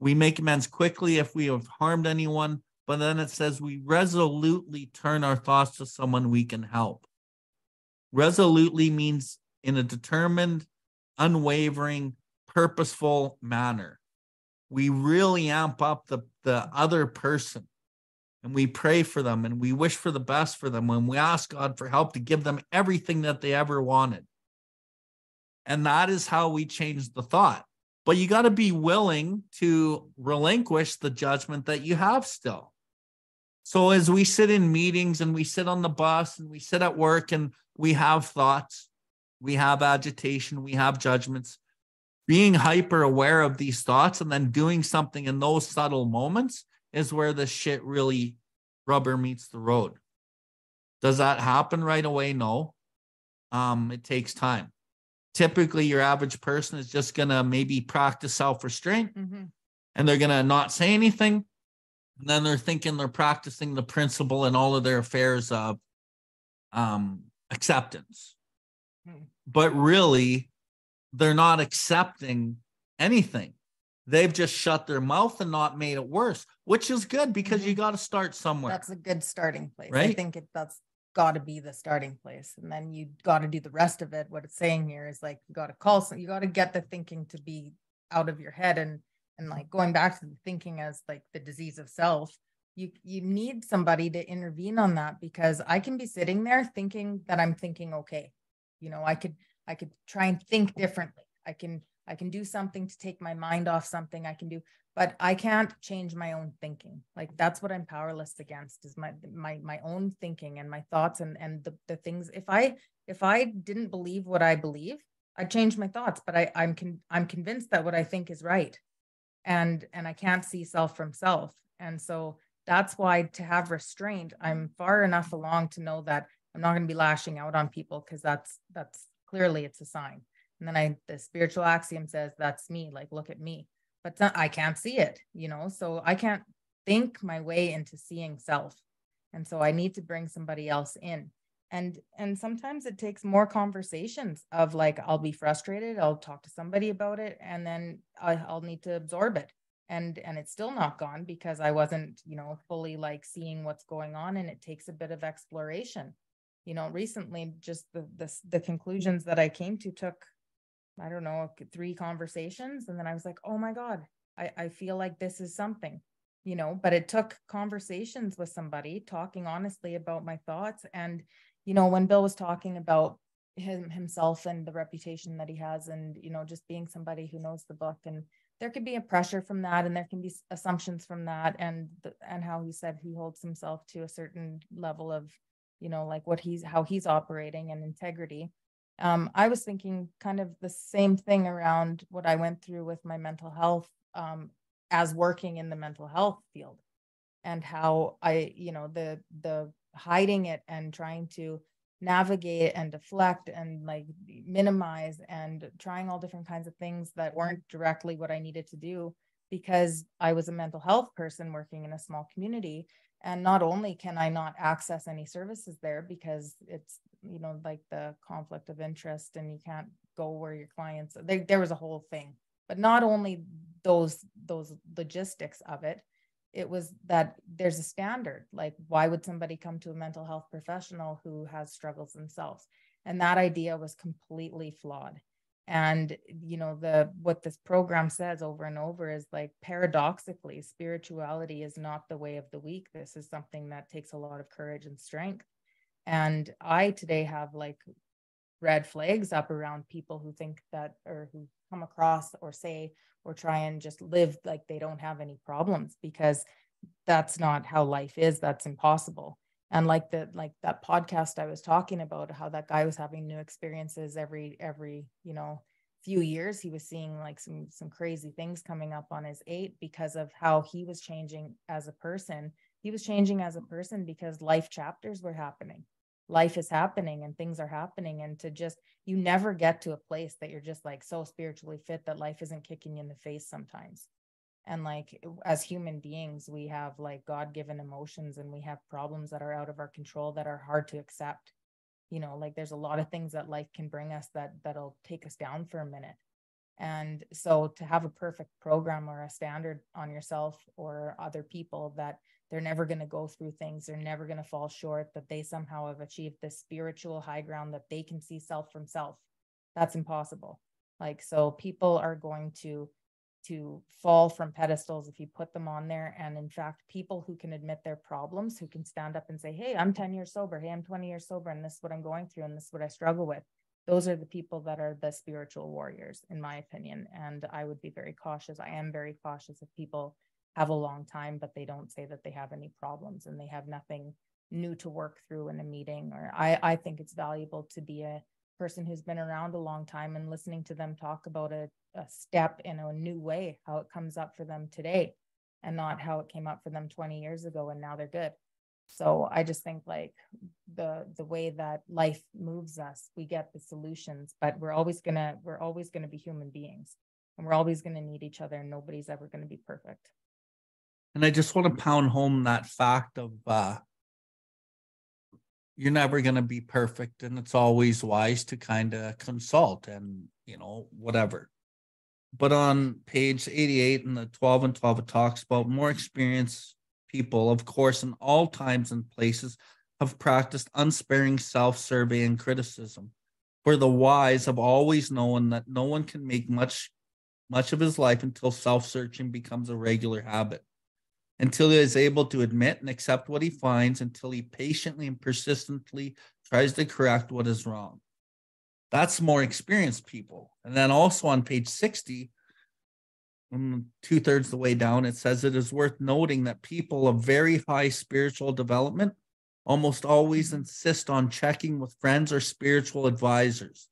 We make amends quickly if we have harmed anyone. But then it says we resolutely turn our thoughts to someone we can help. Resolutely means in a determined, unwavering, purposeful manner we really amp up the, the other person and we pray for them and we wish for the best for them when we ask God for help to give them everything that they ever wanted. And that is how we change the thought. But you got to be willing to relinquish the judgment that you have still. So as we sit in meetings and we sit on the bus and we sit at work and we have thoughts, we have agitation, we have judgments, being hyper aware of these thoughts and then doing something in those subtle moments is where the shit really rubber meets the road. Does that happen right away? No. Um, it takes time. Typically, your average person is just gonna maybe practice self-restraint mm-hmm. and they're gonna not say anything. And then they're thinking they're practicing the principle in all of their affairs of um, acceptance. Mm. But really, they're not accepting anything. They've just shut their mouth and not made it worse, which is good because mm-hmm. you got to start somewhere.
That's a good starting place. Right? I think it, that's got to be the starting place. And then you got to do the rest of it. What it's saying here is like, you got to call some, you got to get the thinking to be out of your head and, and like going back to the thinking as like the disease of self you you need somebody to intervene on that because i can be sitting there thinking that i'm thinking okay you know i could I could try and think differently. I can I can do something to take my mind off something I can do, but I can't change my own thinking. Like that's what I'm powerless against is my my my own thinking and my thoughts and and the, the things. If I if I didn't believe what I believe, I'd change my thoughts. But I I'm con- I'm convinced that what I think is right, and and I can't see self from self. And so that's why to have restraint, I'm far enough along to know that I'm not going to be lashing out on people because that's that's clearly it's a sign. And then I, the spiritual axiom says, that's me, like, look at me. But I can't see it, you know, so I can't think my way into seeing self. And so I need to bring somebody else in. And, and sometimes it takes more conversations of like, I'll be frustrated. I'll talk to somebody about it and then I, I'll need to absorb it and and it's still not gone because i wasn't you know fully like seeing what's going on and it takes a bit of exploration you know, recently just the, the, the conclusions that I came to took, I don't know, three conversations. And then I was like, oh my God, I, I feel like this is something, you know, but it took conversations with somebody talking honestly about my thoughts. And, you know, when Bill was talking about him himself and the reputation that he has and, you know, just being somebody who knows the book and there could be a pressure from that and there can be assumptions from that and and how he said he holds himself to a certain level of you know like what he's how he's operating and integrity um, i was thinking kind of the same thing around what i went through with my mental health um, as working in the mental health field and how i you know the the hiding it and trying to navigate and deflect and like minimize and trying all different kinds of things that weren't directly what I needed to do because I was a mental health person working in a small community. And not only can I not access any services there because it's, you know, like the conflict of interest and you can't go where your clients, there, there was a whole thing. But not only those those logistics of it, it was that there's a standard. Like, why would somebody come to a mental health professional who has struggles themselves? And that idea was completely flawed and you know the what this program says over and over is like paradoxically spirituality is not the way of the weak. This is something that takes a lot of courage and strength. And i today have like red flags up around people who think that or who come across or say or try and just live like they don't have any problems because that's not how life is. That's impossible and like the like that podcast i was talking about how that guy was having new experiences every every you know few years he was seeing like some some crazy things coming up on his eight because of how he was changing as a person. He was changing as a person because life chapters were happening. Life is happening and things are happening. And to just you never get to a place that you're just like so spiritually fit that life isn't kicking you in the face sometimes and like as human beings we have like god-given emotions and we have problems that are out of our control that are hard to accept. You know like there's a lot of things that life can bring us that that'll take us down for a minute. And so to have a perfect program or a standard on yourself or other people that they're never going to go through things they're never going to fall short that they somehow have achieved this spiritual high ground that they can see self from self that's impossible. Like so people are going to to fall from pedestals if you put them on there. And in fact, people who can admit their problems, who can stand up and say, Hey, I'm 10 years sober. Hey, I'm 20 years sober. And this is what I'm going through. And this is what I struggle with. Those are the people that are the spiritual warriors, in my opinion. And I would be very cautious. I am very cautious if people have a long time, but they don't say that they have any problems and they have nothing new to work through in a meeting. Or I, I think it's valuable to be a person who's been around a long time and listening to them talk about a, a step in a new way, how it comes up for them today and not how it came up for them 20 years ago and now they're good. So I just think like the the way that life moves us, we get the solutions, but we're always gonna we're always gonna be human beings and we're always gonna need each other and nobody's ever gonna be perfect.
And I just want to pound home that fact of uh you're never going to be perfect and it's always wise to kind of consult and you know whatever. But on page 88 in the 12 and 12 it talks about more experienced people of course in all times and places have practiced unsparing self-survey and criticism. For the wise have always known that no one can make much much of his life until self-searching becomes a regular habit until he is able to admit and accept what he finds, until he patiently and persistently tries to correct what is wrong. That's more experienced people. And then also on page 60, um, two thirds the way down, it says it is worth noting that people of very high spiritual development almost always insist on checking with friends or spiritual advisors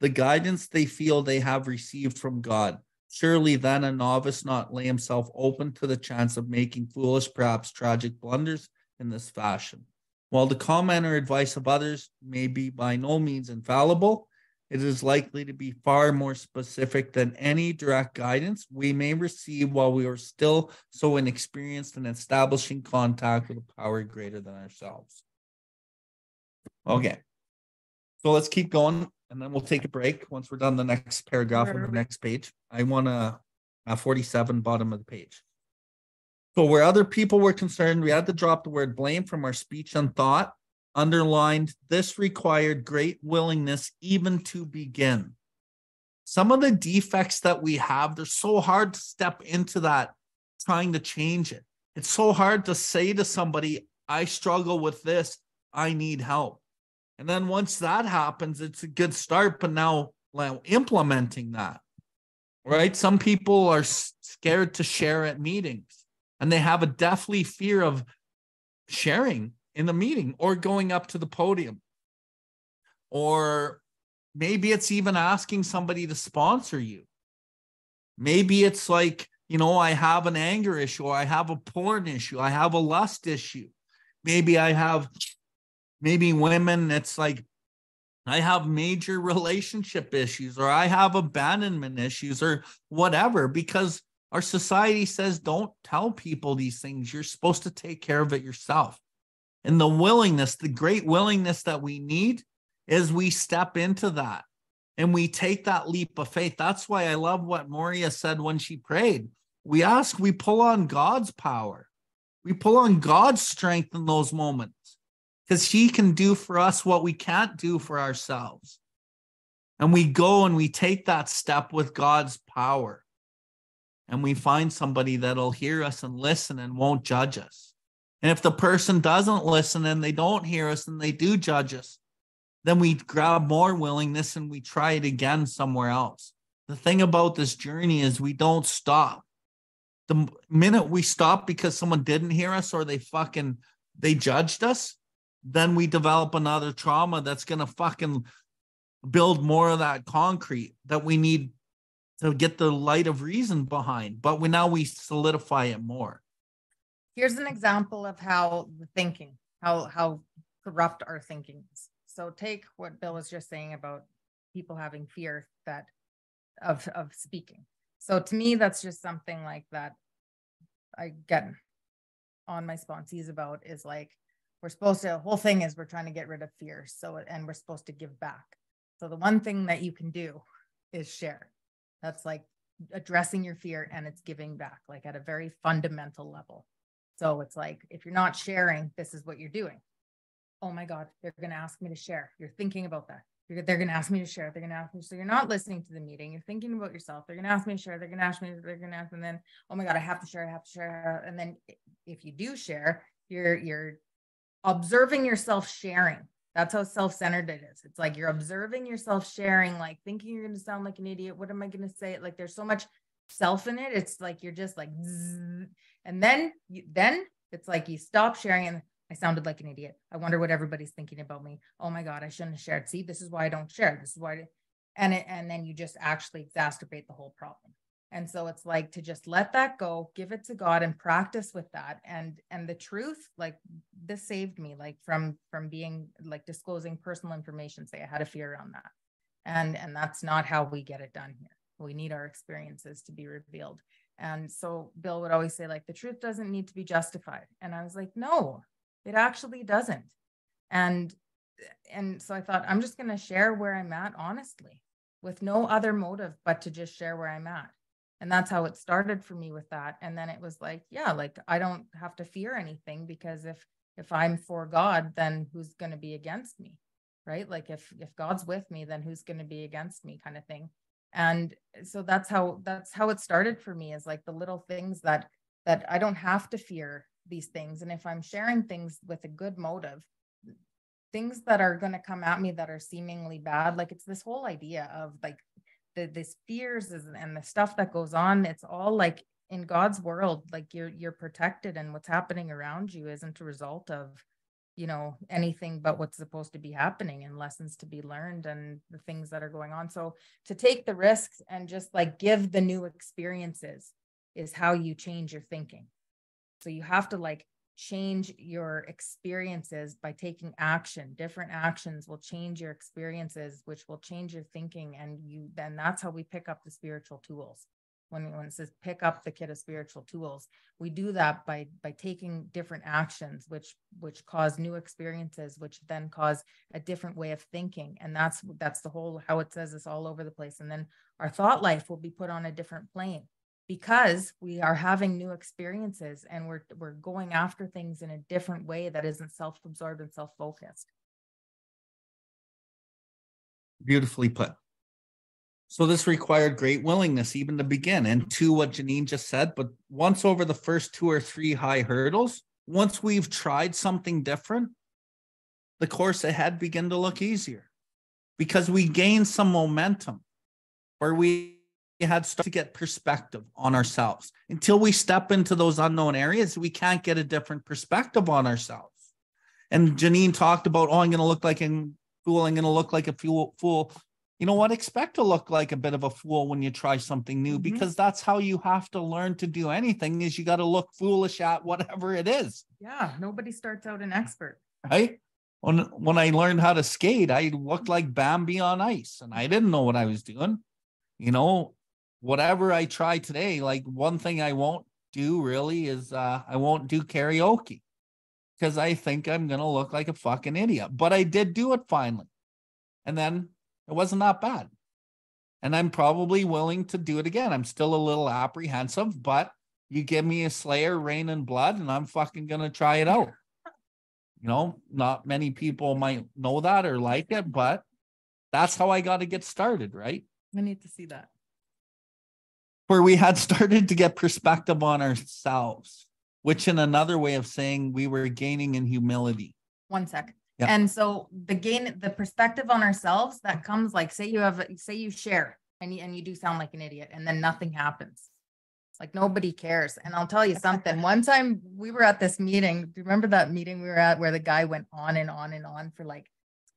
the guidance they feel they have received from God. Surely then a novice not lay himself open to the chance of making foolish, perhaps tragic blunders in this fashion. While the comment or advice of others may be by no means infallible, it is likely to be far more specific than any direct guidance we may receive while we are still so inexperienced in establishing contact with a power greater than ourselves. Okay, so let's keep going and then we'll take a break once we're done the next paragraph on the next page. I want to uh, 47 bottom of the page. So where other people were concerned, we had to drop the word blame from our speech and thought. Underlined, this required great willingness even to begin. Some of the defects that we have, they're so hard to step into that, trying to change it. It's so hard to say to somebody, I struggle with this, I need help. And then once that happens, it's a good start. But now, implementing that, right? Some people are scared to share at meetings and they have a deathly fear of sharing in the meeting or going up to the podium. Or maybe it's even asking somebody to sponsor you. Maybe it's like, you know, I have an anger issue, I have a porn issue, I have a lust issue. Maybe I have maybe women, it's like, I have major relationship issues or I have abandonment issues or whatever, because our society says don't tell people these things. You're supposed to take care of it yourself. And the willingness, the great willingness that we need is we step into that and we take that leap of faith. That's why I love what Moria said when she prayed. We ask, we pull on God's power, we pull on God's strength in those moments because He can do for us what we can't do for ourselves. And we go and we take that step with God's power. And we find somebody that'll hear us and listen and won't judge us. And if the person doesn't listen and they don't hear us and they do judge us, then we grab more willingness and we try it again somewhere else. The thing about this journey is we don't stop. The minute we stop because someone didn't hear us or they fucking they judged us, then we develop another trauma that's going to fucking build more of that concrete that we need to get the light of reason behind. But we now we solidify it more.
Here's an example of how the thinking how how corrupt our thinking is. So take what bill was just saying about people having fear that of of speaking. So to me that's just something like that i get on my sponsees about is like we're supposed to, the whole thing is we're trying to get rid of fear. So, and we're supposed to give back. So, the one thing that you can do is share. That's like addressing your fear and it's giving back, like at a very fundamental level. So, it's like if you're not sharing, this is what you're doing. Oh my God, they're going to ask me to share. You're thinking about that. You're, they're going to ask me to share. They're going to ask me. So you're not listening to the meeting. You're thinking about yourself. They're going to ask me to share. They're going to ask me. They're going to ask. And then, oh my God, I have to share. I have to share. And then if you do share, you're you're observing yourself sharing. That's how self centered it is. It's like you're observing yourself sharing, like thinking you're going to sound like an idiot. What am I going to say? Like there's so much self in it. It's like you're just like, and then you, then it's like you stop sharing and I sounded like an idiot. I wonder what everybody's thinking about me. Oh my God, I shouldn't have shared. See, this is why I don't share. This is why, I, and it, and then you just actually exacerbate the whole problem and so it's like to just let that go give it to god and practice with that. And and the truth like this saved me like from from being like disclosing personal information say i had a fear around that. And and that's not how we get it done here. We need our experiences to be revealed. And so bill would always say like the truth doesn't need to be justified. And i was like no it actually doesn't. And and so i thought i'm just going to share where i'm at honestly with no other motive but to just share where i'm at and that's how it started for me with that. And then it was like yeah like i don't have to fear anything because if if i'm for god then who's going to be against me right? Like if if god's with me then who's going to be against me kind of thing. And so that's how that's how it started for me is like the little things that that i don't have to fear these things. And if i'm sharing things with a good motive things that are going to come at me that are seemingly bad like it's this whole idea of like the this fears and the stuff that goes on it's all like in god's world like you're you're protected and what's happening around you isn't a result of you know anything but what's supposed to be happening and lessons to be learned and the things that are going on. So to take the risks and just like give the new experiences is how you change your thinking. So you have to like change your experiences by taking action. Different actions will change your experiences which will change your thinking and you then that's how we pick up the spiritual tools. When, when it says pick up the kit of spiritual tools we do that by by taking different actions which which cause new experiences which then cause a different way of thinking. And that's that's the whole how it says this all over the place. And then our thought life will be put on a different plane because we are having new experiences and we're we're going after things in a different way that isn't self-absorbed and self-focused.
Beautifully put. So this required great willingness even to begin. And to what janine just said but once over the first two or three high hurdles once we've tried something different the course ahead begin to look easier. Because we gain some momentum where we had to get perspective on ourselves. Until we step into those unknown areas, we can't get a different perspective on ourselves. And Janine talked about, oh, I'm going to look like a fool. I'm going to look like a fool. fool. You know what? Expect to look like a bit of a fool when you try something new, mm-hmm. because that's how you have to learn to do anything. Is you got to look foolish at whatever it is.
Yeah, nobody starts out an expert.
Right. when when I learned how to skate, I looked like Bambi on ice, and I didn't know what I was doing. You know, whatever I try today, like one thing I won't do really is uh, I won't do karaoke because I think I'm gonna look like a fucking idiot. But I did do it finally, and then it wasn't that bad. And I'm probably willing to do it again. I'm still a little apprehensive, but you give me a Slayer, Raining Blood, and I'm fucking gonna try it out. You know, not many people might know that or like it, but that's how I got to get started, right?
I need to see that.
Where we had started to get perspective on ourselves, which in another way of saying we were gaining in humility.
One sec. Yeah. And so the gain, the perspective on ourselves that comes like, say you have, say you share and you, and you do sound like an idiot and then nothing happens. Like nobody cares. And I'll tell you something. One time we were at this meeting. Do you remember that meeting we were at where the guy went on and on and on for like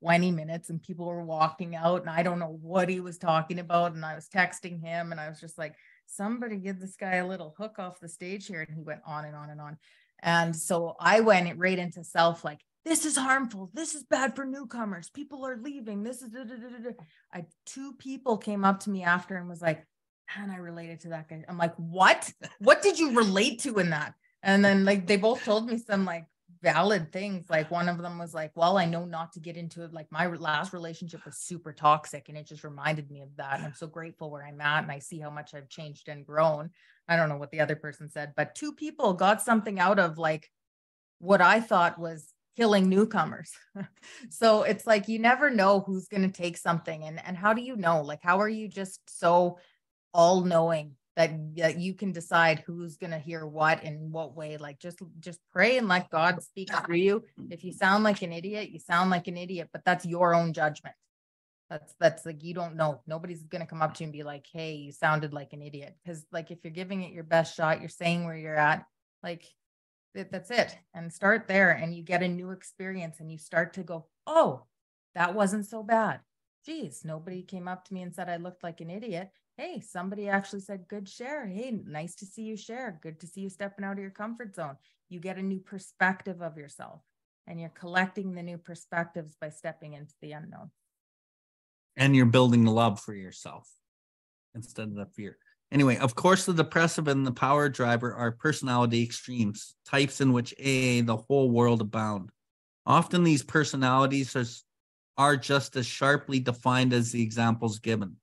20 minutes and people were walking out and I don't know what he was talking about. And I was texting him and I was just like, somebody give this guy a little hook off the stage here. And he went on and on and on. And so I went right into self like, this is harmful. This is bad for newcomers. People are leaving. This is da, da, da, I two people came up to me after and was like, and I related to that guy. I'm like, what? What did you relate to in that? And then like they both told me some like valid things. Like one of them was like, well, I know not to get into it. Like my last relationship was super toxic and it just reminded me of that. And I'm so grateful where I'm at and I see how much I've changed and grown. I don't know what the other person said, but two people got something out of like what I thought was killing newcomers. so it's like you never know who's going to take something and and how do you know? Like how are you just so all knowing that, that you can decide who's going to hear what in what way like just just pray and let god speak through you. If you sound like an idiot you sound like an idiot but that's your own judgment. That's that's like you don't know. Nobody's going to come up to you and be like hey you sounded like an idiot. Because like if you're giving it your best shot you're saying where you're at like that's it. And start there and you get a new experience and you start to go oh that wasn't so bad. Geez nobody came up to me and said i looked like an idiot hey, somebody actually said, good share. Hey, nice to see you share. Good to see you stepping out of your comfort zone. You get a new perspective of yourself and you're collecting the new perspectives by stepping into the unknown.
And you're building love for yourself instead of the fear. Anyway, of course, the depressive and the power driver are personality extremes, types in which AA, the whole world abound. Often these personalities are, are just as sharply defined as the examples given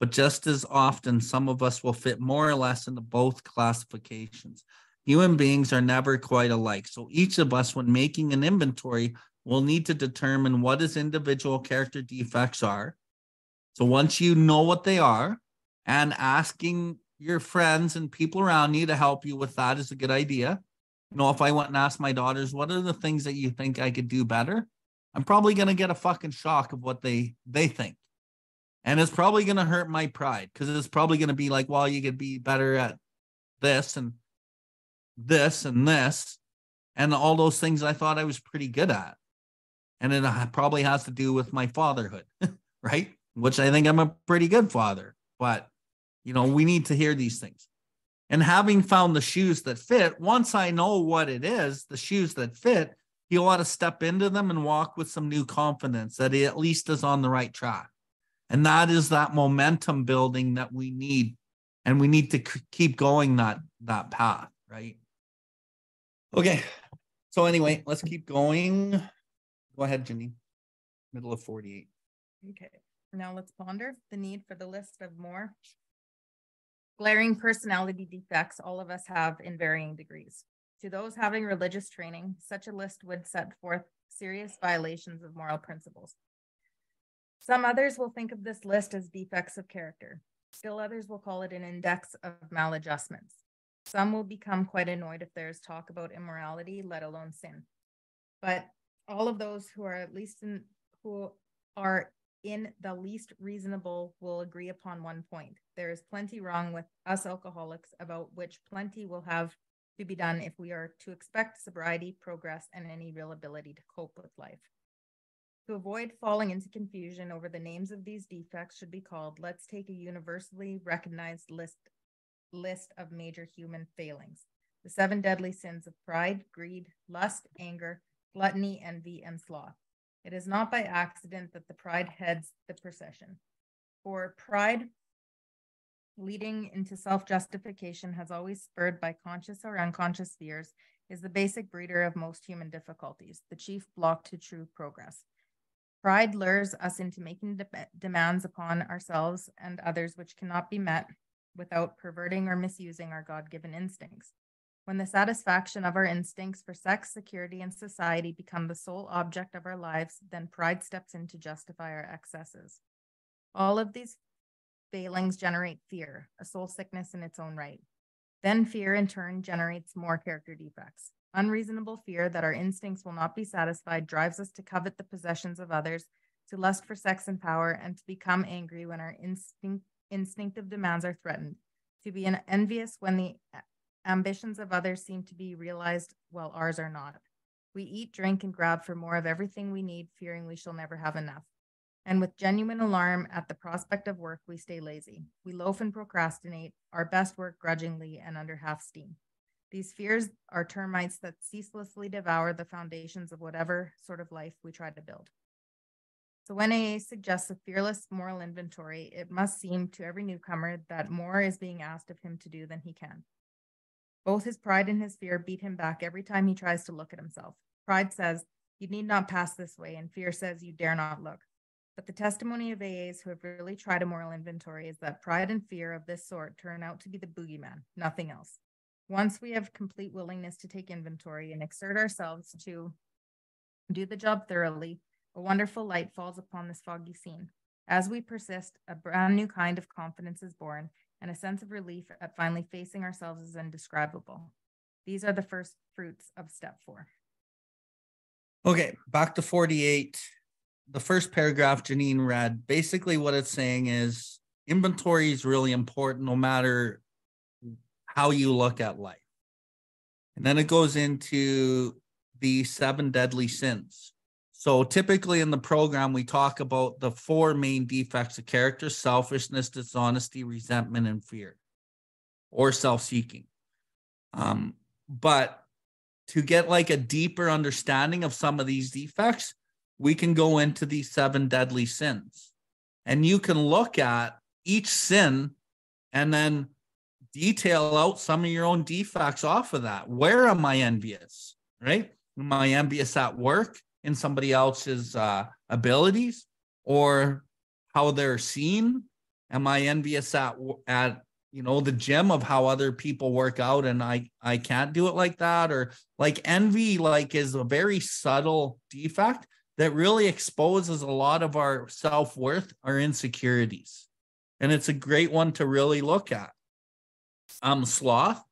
but just as often, some of us will fit more or less into both classifications. Human beings are never quite alike. So each of us, when making an inventory, will need to determine what his individual character defects are. So once you know what they are, and asking your friends and people around you to help you with that is a good idea. You know, if I went and asked my daughters, what are the things that you think I could do better? I'm probably going to get a fucking shock of what they they think and it's probably going to hurt my pride because it's probably going to be like, well, you could be better at this and this and this and all those things I thought I was pretty good at. And it probably has to do with my fatherhood, right? Which I think I'm a pretty good father, but you know, we need to hear these things. And having found the shoes that fit, once I know what it is, the shoes that fit, you want to step into them and walk with some new confidence that he at least is on the right track. And that is that momentum building that we need. And we need to keep going that, that path, right? Okay. So anyway, let's keep going. Go ahead, Jenny. Middle of 48.
Okay. Now let's ponder the need for the list of more glaring personality defects all of us have in varying degrees. To those having religious training, such a list would set forth serious violations of moral principles. Some others will think of this list as defects of character. Still others will call it an index of maladjustments. Some will become quite annoyed if there's talk about immorality, let alone sin. But all of those who are at least in who are in the least reasonable will agree upon one point. There is plenty wrong with us alcoholics, about which plenty will have to be done if we are to expect sobriety, progress, and any real ability to cope with life. To avoid falling into confusion over the names of these defects should be called, let's take a universally recognized list, list of major human failings. The seven deadly sins of pride, greed, lust, anger, gluttony, envy, and sloth. It is not by accident that the pride heads the procession. For pride leading into self justification has always spurred by conscious or unconscious fears, is the basic breeder of most human difficulties, the chief block to true progress. Pride lures us into making de- demands upon ourselves and others which cannot be met without perverting or misusing our God given instincts. When the satisfaction of our instincts for sex, security, and society become the sole object of our lives, then pride steps in to justify our excesses. All of these failings generate fear, a soul sickness in its own right. Then fear, in turn, generates more character defects. Unreasonable fear that our instincts will not be satisfied drives us to covet the possessions of others, to lust for sex and power, and to become angry when our instinct, instinctive demands are threatened, to be envious when the ambitions of others seem to be realized while ours are not. We eat, drink, and grab for more of everything we need, fearing we shall never have enough. And with genuine alarm at the prospect of work, we stay lazy. We loaf and procrastinate our best work grudgingly and under half steam. These fears are termites that ceaselessly devour the foundations of whatever sort of life we try to build. So, when AA suggests a fearless moral inventory, it must seem to every newcomer that more is being asked of him to do than he can. Both his pride and his fear beat him back every time he tries to look at himself. Pride says, You need not pass this way, and fear says, You dare not look. But the testimony of AAs who have really tried a moral inventory is that pride and fear of this sort turn out to be the boogeyman, nothing else. Once we have complete willingness to take inventory and exert ourselves to do the job thoroughly, a wonderful light falls upon this foggy scene. As we persist, a brand new kind of confidence is born, and a sense of relief at finally facing ourselves is indescribable. These are the first fruits of step four.
Okay, back to 48. The first paragraph Janine read, basically what it's saying is inventory is really important no matter how you look at life. And then it goes into the seven deadly sins. So typically in the program, we talk about the four main defects of character selfishness, dishonesty, resentment, and fear, or self seeking. Um, but to get like a deeper understanding of some of these defects, we can go into these seven deadly sins. And you can look at each sin and then detail out some of your own defects off of that. Where am I envious? Right? Am I envious at work? in somebody else's uh, abilities or how they're seen? Am I envious at at you know the gym of how other people work out and I I can't do it like that? Or like envy like is a very subtle defect that really exposes a lot of our self-worth, our insecurities. And it's a great one to really look at. Um sloth,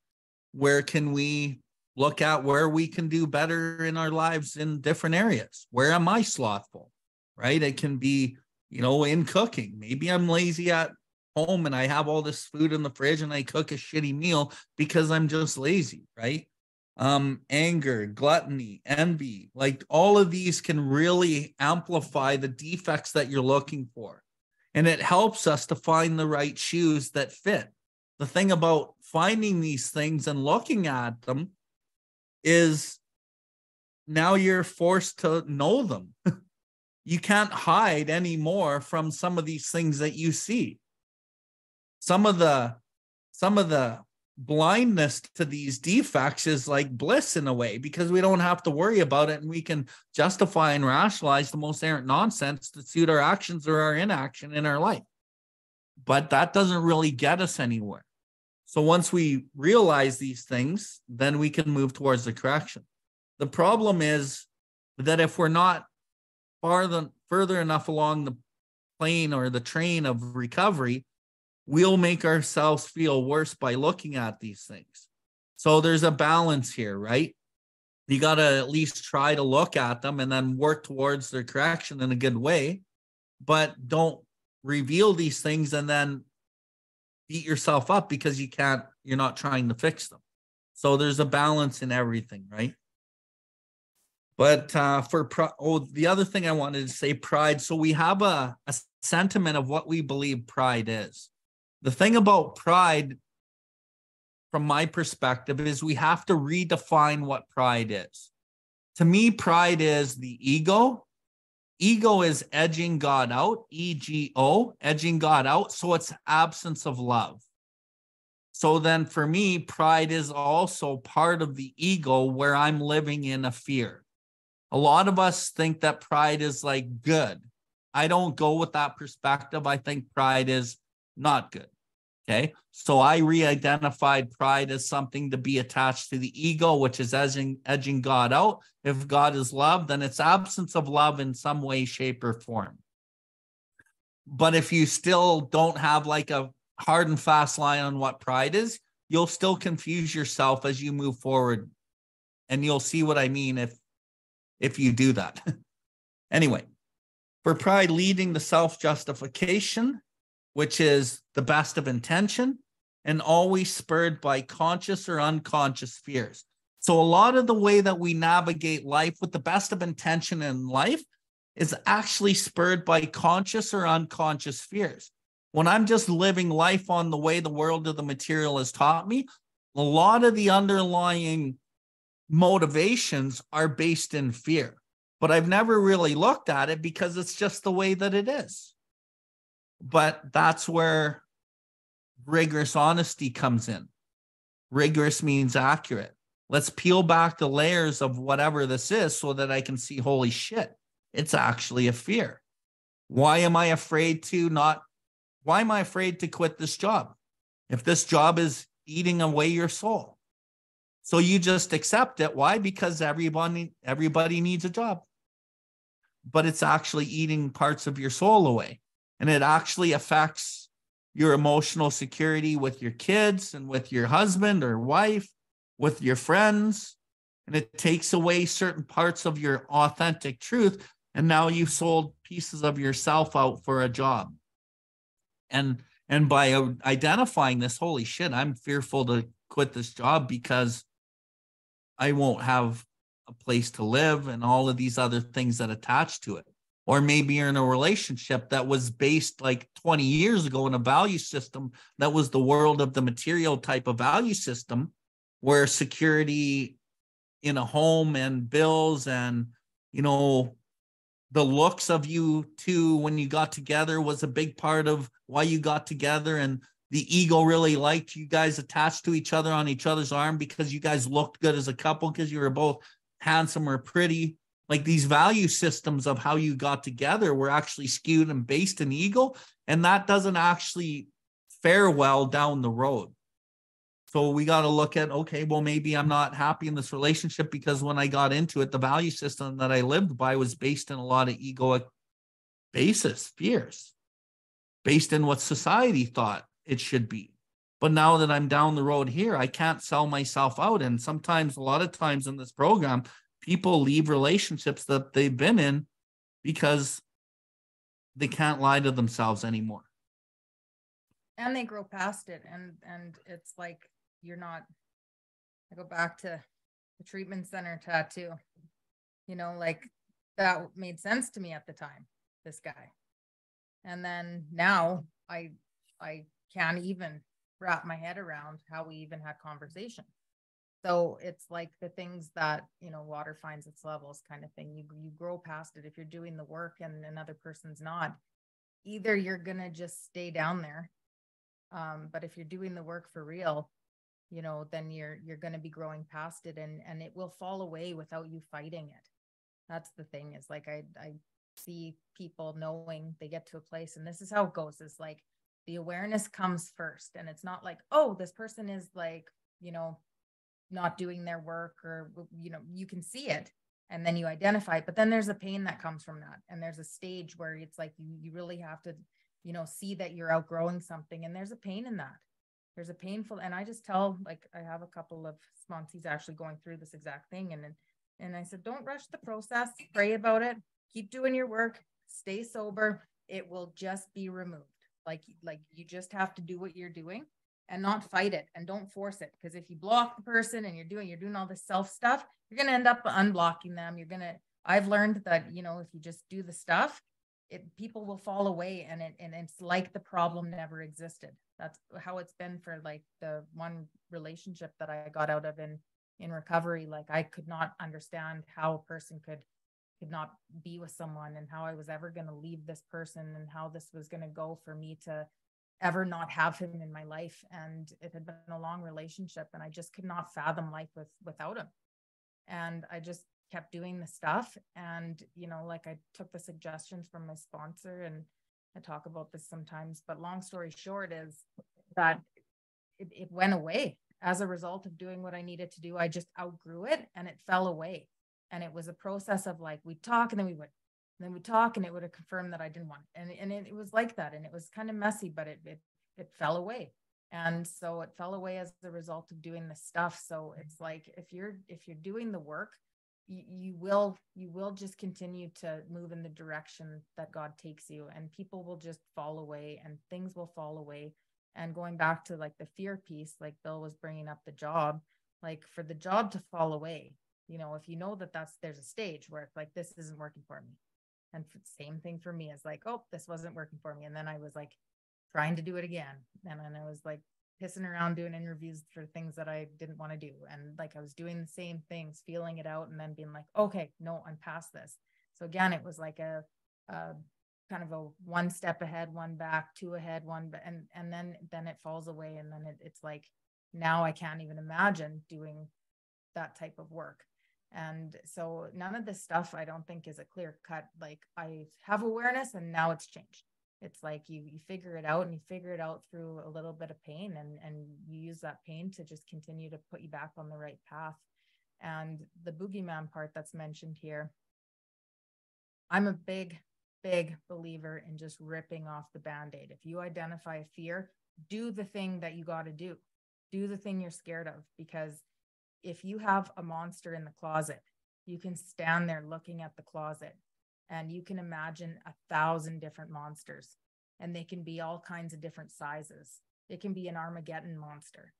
where can we look at where we can do better in our lives in different areas. Where am I slothful? Right? It can be, you know, in cooking. Maybe I'm lazy at home and I have all this food in the fridge and I cook a shitty meal because I'm just lazy, right? Um, anger, gluttony, envy, like all of these can really amplify the defects that you're looking for. And it helps us to find the right shoes that fit. The thing about finding these things and looking at them is now you're forced to know them. you can't hide anymore from some of these things that you see. Some of the some of the blindness to these defects is like bliss in a way because we don't have to worry about it and we can justify and rationalize the most errant nonsense to suit our actions or our inaction in our life. But that doesn't really get us anywhere. So once we realize these things, then we can move towards the correction. The problem is that if we're not farther further enough along the plane or the train of recovery, we'll make ourselves feel worse by looking at these things. So there's a balance here, right? You got to at least try to look at them and then work towards their correction in a good way, but don't reveal these things and then beat yourself up because you can't, you're not trying to fix them. So there's a balance in everything, right? But uh, for pro- oh, the other thing I wanted to say, pride. So we have a, a sentiment of what we believe pride is. The thing about pride, from my perspective, is we have to redefine what pride is. To me, pride is the ego ego is edging God out, E G O, edging God out. So it's absence of love. So then for me, pride is also part of the ego where I'm living in a fear. A lot of us think that pride is like good. I don't go with that perspective. I think pride is not good. Okay. So I re identified pride as something to be attached to the ego, which is edging, edging God out. If God is love, then it's absence of love in some way, shape, or form. But if you still don't have like a hard and fast line on what pride is, you'll still confuse yourself as you move forward. And you'll see what I mean if if you do that. anyway, for pride leading to self-justification, which is the best of intention and always spurred by conscious or unconscious fears. So, a lot of the way that we navigate life with the best of intention in life is actually spurred by conscious or unconscious fears. When I'm just living life on the way the world of the material has taught me, a lot of the underlying motivations are based in fear. But I've never really looked at it because it's just the way that it is but that's where rigorous honesty comes in. Rigorous means accurate. Let's peel back the layers of whatever this is so that I can see, holy shit, it's actually a fear. Why am I afraid to not? Why am I afraid to quit this job? If this job is eating away your soul. So you just accept it. Why? Because everybody everybody needs a job. But it's actually eating parts of your soul away and it actually affects your emotional security with your kids and with your husband or wife, with your friends. And it takes away certain parts of your authentic truth. And now you've sold pieces of yourself out for a job. And and by identifying this, holy shit, I'm fearful to quit this job because I won't have a place to live and all of these other things that attach to it or maybe you're in a relationship that was based like 20 years ago in a value system that was the world of the material type of value system where security in a home and bills and you know the looks of you two when you got together was a big part of why you got together. And the ego really liked you guys attached to each other on each other's arm because you guys looked good as a couple because you were both handsome or pretty like these value systems of how you got together were actually skewed and based in ego and that doesn't actually fare well down the road. So we got to look at okay well maybe i'm not happy in this relationship because when i got into it the value system that i lived by was based in a lot of egoic basis fears based in what society thought it should be. But now that i'm down the road here i can't sell myself out. And sometimes a lot of times in this program people leave relationships that they've been in because they can't lie to themselves anymore.
And they grow past it and and it's like you're not i go back to the treatment center tattoo you know like that made sense to me at the time this guy. And then now i i can't even wrap my head around how we even had conversation so it's like the things that you know water finds its levels kind of thing. You you grow past it. If you're doing the work and another person's not either you're gonna just stay down there um, but if you're doing the work for real you know then you're you're gonna be growing past it and and it will fall away without you fighting it. That's the thing is like i i see people knowing they get to a place and this is how it goes is like the awareness comes first and it's not like oh this person is like you know not doing their work or you know you can see it and then you identify it but then there's a pain that comes from that and there's a stage where it's like you you really have to you know see that you're outgrowing something and there's a pain in that. There's a painful and i just tell like i have a couple of sponsees actually going through this exact thing and and i said don't rush the process pray about it keep doing your work stay sober it will just be removed. Like like you just have to do what you're doing and not fight it and don't force it. Because if you block the person and you're doing you're doing all this self stuff you're going to end up unblocking them. You're going to i've learned that you know if you just do the stuff it people will fall away and it and it's like the problem never existed. That's how it's been for like the one relationship that i got out of in in recovery. Like i could not understand how a person could could not be with someone and how I was ever going to leave this person and how this was going to go for me to ever not have him in my life and it had been a long relationship and I just could not fathom life with without him. And I just kept doing the stuff and you know like I took the suggestions from my sponsor and I talk about this sometimes but long story short is that it, it went away. As a result of doing what I needed to do I just outgrew it and it fell away. And it was a process of like we'd talk and then we would then we'd talk and it would have confirmed that I didn't want it. And, and it, it was like that. And it was kind of messy, but it, it, it fell away. And so it fell away as a result of doing the stuff. So it's mm-hmm. like, if you're, if you're doing the work, you, you will, you will just continue to move in the direction that God takes you and people will just fall away and things will fall away. And going back to like the fear piece, like Bill was bringing up the job, like for the job to fall away, you know, if you know that that's, there's a stage where it's like, this isn't working for me and same thing for me is like, oh, this wasn't working for me. And then I was like trying to do it again. And then I was like pissing around doing interviews for things that I didn't want to do. And like I was doing the same things, feeling it out, and then being like, okay, no, I'm past this. So again, it was like a, a kind of a one step ahead, one back, two ahead, one, and and then then it falls away, and then it, it's like now I can't even imagine doing that type of work. And so none of this stuff I don't think is a clear cut. Like I have awareness and now it's changed. It's like you you figure it out and you figure it out through a little bit of pain and and you use that pain to just continue to put you back on the right path. And the boogeyman part that's mentioned here, I'm a big, big believer in just ripping off the band-aid. If you identify a fear, do the thing that you got to do. Do the thing you're scared of because if you have a monster in the closet, you can stand there looking at the closet and you can imagine a thousand different monsters and they can be all kinds of different sizes. It can be an Armageddon monster.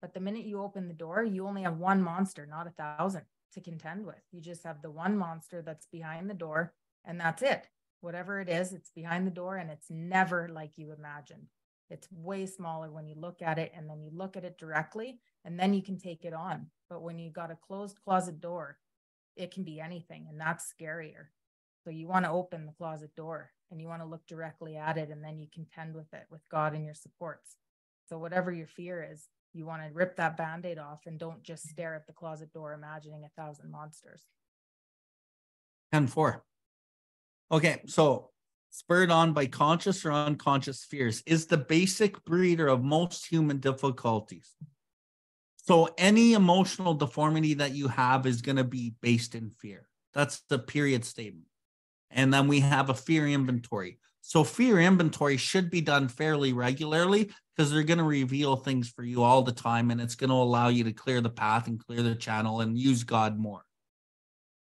But the minute you open the door, you only have one monster, not a thousand to contend with. You just have the one monster that's behind the door and that's it. Whatever it is, it's behind the door and it's never like you imagined. It's way smaller when you look at it and then you look at it directly and then you can take it on. But when you got a closed closet door, it can be anything, and that's scarier. So you want to open the closet door and you want to look directly at it, and then you contend with it with God and your supports. So whatever your fear is, you want to rip that band-aid off and don't just stare at the closet door imagining a thousand monsters.
10 4. Okay, so spurred on by conscious or unconscious fears is the basic breeder of most human difficulties. So any emotional deformity that you have is going to be based in fear. That's the period statement. And then we have a fear inventory. So fear inventory should be done fairly regularly because they're going to reveal things for you all the time and it's going to allow you to clear the path and clear the channel and use God more.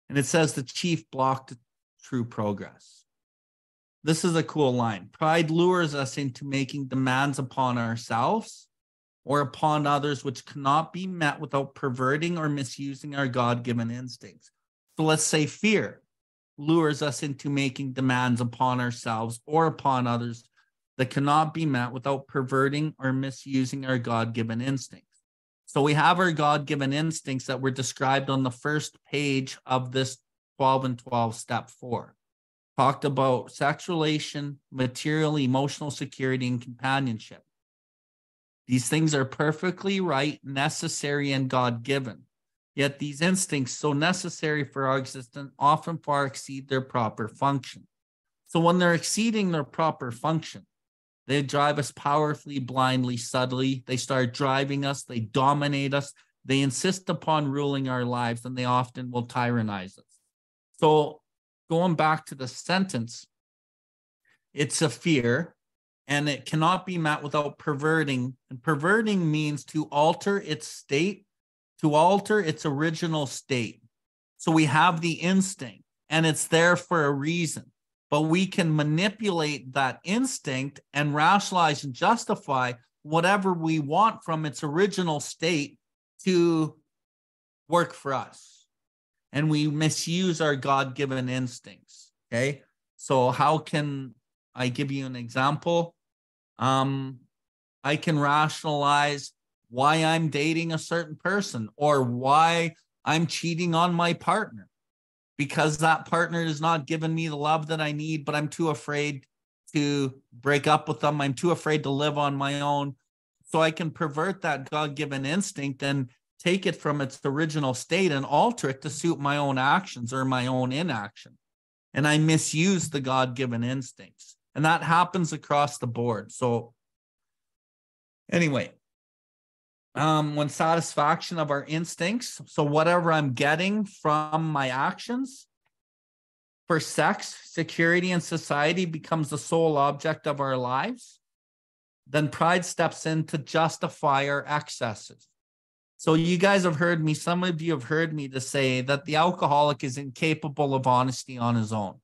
And it says the chief block to true progress. This is a cool line. Pride lures us into making demands upon ourselves or upon others which cannot be met without perverting or misusing our God given instincts. So let's say fear lures us into making demands upon ourselves or upon others that cannot be met without perverting or misusing our God given instincts. So we have our God given instincts that were described on the first page of this 12 and 12 step four. Talked about sexualization, material, emotional security, and companionship. These things are perfectly right, necessary, and God given. Yet these instincts, so necessary for our existence, often far exceed their proper function. So when they're exceeding their proper function, they drive us powerfully, blindly, subtly. They start driving us, they dominate us, they insist upon ruling our lives, and they often will tyrannize us. So going back to the sentence, it's a fear and it cannot be met without perverting. And perverting means to alter its state, to alter its original state. So we have the instinct and it's there for a reason, but we can manipulate that instinct and rationalize and justify whatever we want from its original state to work for us. And we misuse our God given instincts. Okay. So, how can I give you an example? Um, I can rationalize why I'm dating a certain person or why I'm cheating on my partner because that partner is not giving me the love that I need, but I'm too afraid to break up with them. I'm too afraid to live on my own. So I can pervert that God given instinct and take it from its original state and alter it to suit my own actions or my own inaction. And I misuse the God given instincts. And that happens across the board. So, anyway, um, when satisfaction of our instincts, so whatever I'm getting from my actions, for sex, security, and society becomes the sole object of our lives, then pride steps in to justify our excesses. So you guys have heard me, some of you have heard me to say that the alcoholic is incapable of honesty on his own.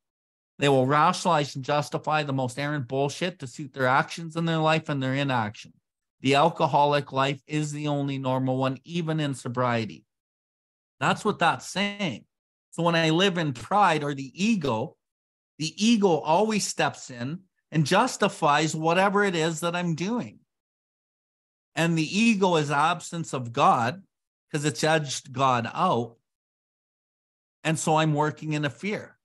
They will rationalize and justify the most errant bullshit to suit their actions in their life and their inaction. The alcoholic life is the only normal one, even in sobriety. That's what that's saying. So when I live in pride or the ego, the ego always steps in and justifies whatever it is that I'm doing. And the ego is absence of God because it's edged God out. And so I'm working in a fear.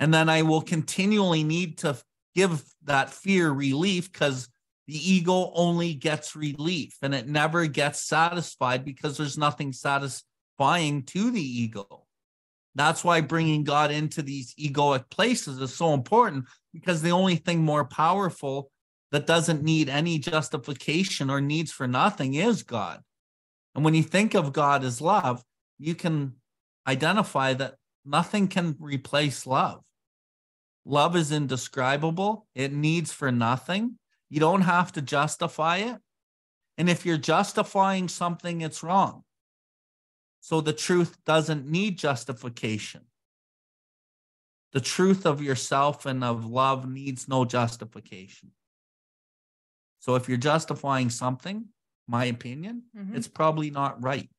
And then I will continually need to give that fear relief because the ego only gets relief and it never gets satisfied because there's nothing satisfying to the ego. That's why bringing God into these egoic places is so important because the only thing more powerful that doesn't need any justification or needs for nothing is God. And when you think of God as love, you can identify that nothing can replace love. Love is indescribable, it needs for nothing. You don't have to justify it. And if you're justifying something, it's wrong. So the truth doesn't need justification. The truth of yourself and of love needs no justification. So if you're justifying something, my opinion, mm-hmm. it's probably not right.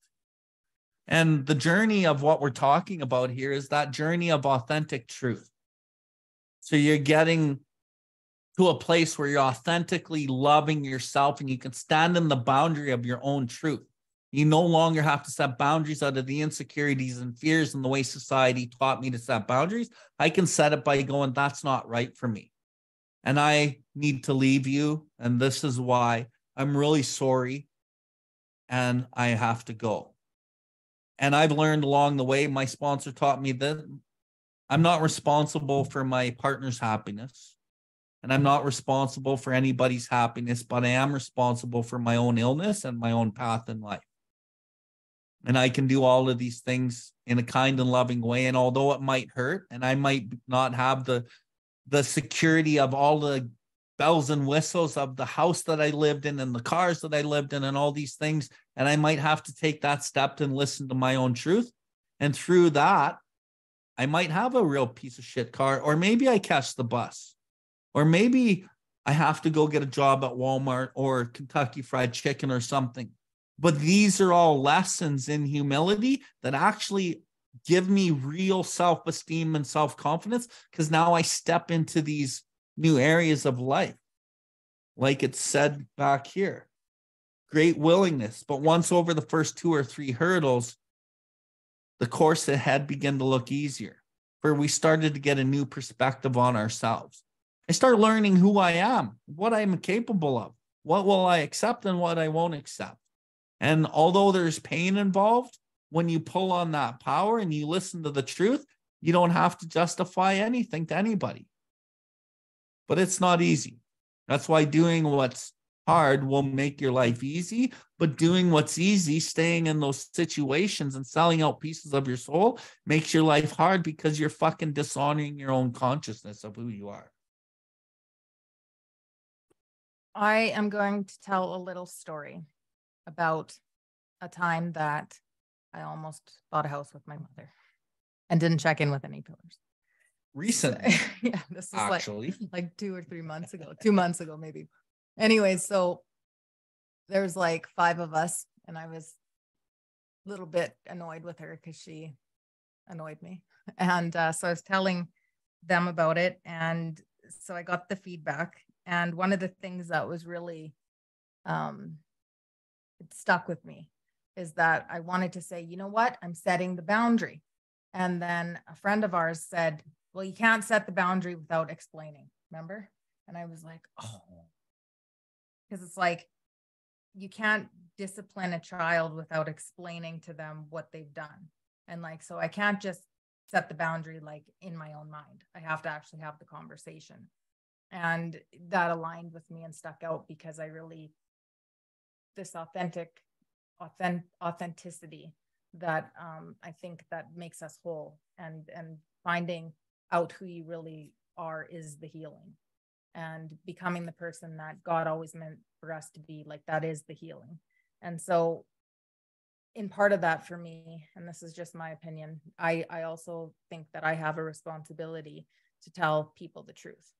And the journey of what we're talking about here is that journey of authentic truth. So you're getting to a place where you're authentically loving yourself and you can stand in the boundary of your own truth. You no longer have to set boundaries out of the insecurities and fears and the way society taught me to set boundaries. I can set it by going, that's not right for me and I need to leave you. And this is why I'm really sorry. And I have to go. And I've learned along the way, my sponsor taught me that I'm not responsible for my partner's happiness. And I'm not responsible for anybody's happiness, but I am responsible for my own illness and my own path in life. And I can do all of these things in a kind and loving way. And although it might hurt, and I might not have the the security of all the bells and whistles of the house that I lived in and the cars that I lived in and all these things. And I might have to take that step and listen to my own truth. And through that, I might have a real piece of shit car, or maybe I catch the bus, or maybe I have to go get a job at Walmart or Kentucky Fried Chicken or something. But these are all lessons in humility that actually give me real self esteem and self confidence because now I step into these new areas of life. Like it said back here, great willingness. But once over the first two or three hurdles, the course had began to look easier, where we started to get a new perspective on ourselves. I start learning who I am, what I'm capable of, what will I accept and what I won't accept. And although there's pain involved, when you pull on that power and you listen to the truth, you don't have to justify anything to anybody. But it's not easy. That's why doing what's hard will make your life easy. But doing what's easy, staying in those situations and selling out pieces of your soul makes your life hard because you're fucking dishonoring your own consciousness of who you are.
I am going to tell a little story about a time that I almost bought a house with my mother and didn't check in with any pillars.
Recently.
yeah, this is actually like, like two or three months ago, two months ago, maybe. Anyways, so there's like five of us, and I was a little bit annoyed with her because she annoyed me. And uh, so I was telling them about it. And so I got the feedback. And one of the things that was really um, it stuck with me is that I wanted to say, you know what? I'm setting the boundary. And then a friend of ours said, Well, you can't set the boundary without explaining. Remember? And I was like, Oh, because it's like you can't discipline a child without explaining to them what they've done. And like, so I can't just set the boundary like in my own mind. I have to actually have the conversation. And that aligned with me and stuck out because I really, this authentic, authentic authenticity that um, I think that makes us whole and and finding out who you really are is the healing and becoming the person that God always meant for us to be like that is the healing. And so in part of that for me and this is just my opinion I I also think that I have a responsibility to tell people the truth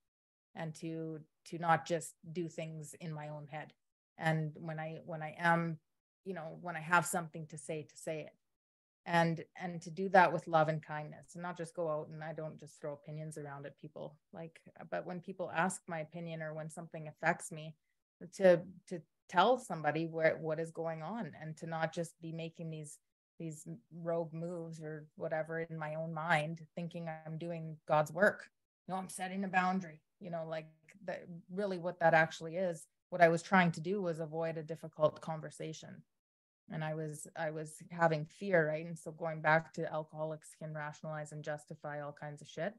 and to to not just do things in my own head and when I when I am you know when I have something to say to say it and and to do that with love and kindness and not just go out and i don't just throw opinions around at people. Like but when people ask my opinion or when something affects me to to tell somebody where what is going on and to not just be making these these rogue moves or whatever in my own mind thinking i'm doing god's work. No i'm setting a boundary you know like that really what that actually is. What i was trying to do was avoid a difficult conversation and i was i was having fear right and so going back to alcoholics can rationalize and justify all kinds of shit.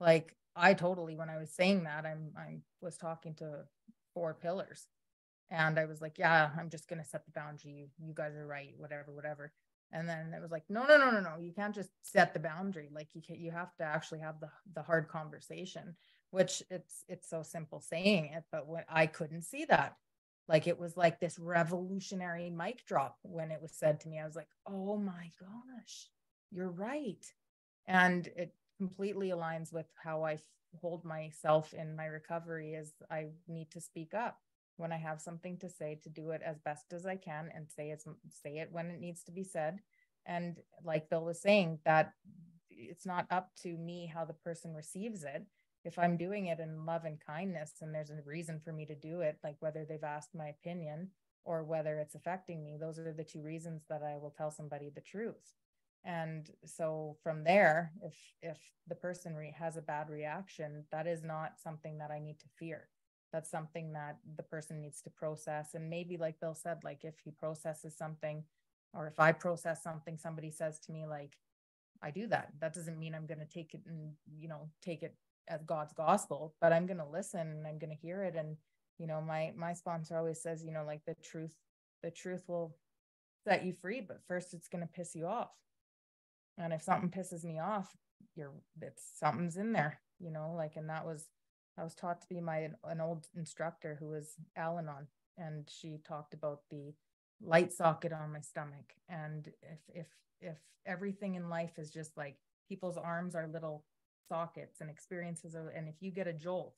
Like i totally when i was saying that i'm i was talking to four pillars and i was like yeah i'm just going to set the boundary. You, guys are right whatever whatever. And then it was like no no no no no you can't just set the boundary. Like you can you have to actually have the the hard conversation which it's it's so simple saying it but when i couldn't see that like it was like this revolutionary mic drop when it was said to me. I was like, oh my gosh, you're right. And it completely aligns with how I hold myself in my recovery is I need to speak up when I have something to say to do it as best as I can and say it say it when it needs to be said. And like Bill was saying, that it's not up to me how the person receives it if I'm doing it in love and kindness and there's a reason for me to do it, like whether they've asked my opinion or whether it's affecting me, those are the two reasons that I will tell somebody the truth. And so from there, if if the person re- has a bad reaction, that is not something that I need to fear. That's something that the person needs to process. And maybe, like Bill said, like if he processes something, or if I process something, somebody says to me, like, I do that. That doesn't mean I'm going to take it and, you know, take it as God's gospel, but I'm going to listen and I'm going to hear it. And, you know, my, my sponsor always says, you know, like the truth, the truth will set you free, but first it's going to piss you off. And if something pisses me off, you're, it's something's in there, you know, like, and that was, I was taught to be my, an old instructor who was Al Anon and she talked about the light socket on my stomach. And if, if, if everything in life is just like people's arms are little sockets and experiences of, and if you get a jolt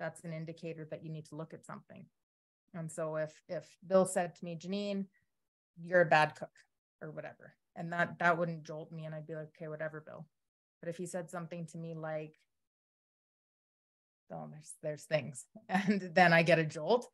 that's an indicator that you need to look at something. And so if if bill said to me janine you're a bad cook or whatever and that that wouldn't jolt me and i'd be like okay whatever bill. But if he said something to me like oh there's there's things and then i get a jolt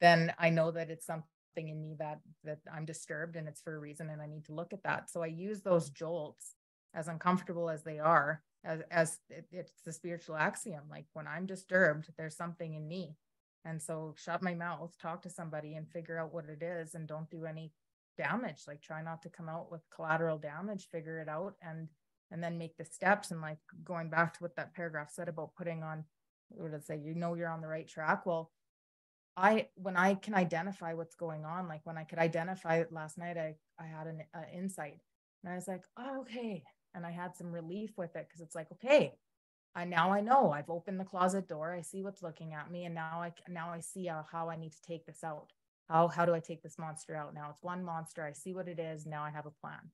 then i know that it's something in me that that i'm disturbed and it's for a reason and i need to look at that. So i use those jolts as uncomfortable as they are as, as it, it's the spiritual axiom like when i'm disturbed there's something in me. And so shut my mouth talk to somebody and figure out what it is and don't do any damage. Like try not to come out with collateral damage figure it out and and then make the steps. And like going back to what that paragraph said about putting on what did say? You know you're on the right track. Well i when i can identify what's going on like when i could identify last night i i had an uh, insight. And i was like oh, okay and I had some relief with it because it's like, okay, I now I know I've opened the closet door. I see what's looking at me, and now I now I see uh, how I need to take this out. How how do I take this monster out? Now it's one monster. I see what it is. Now I have a plan,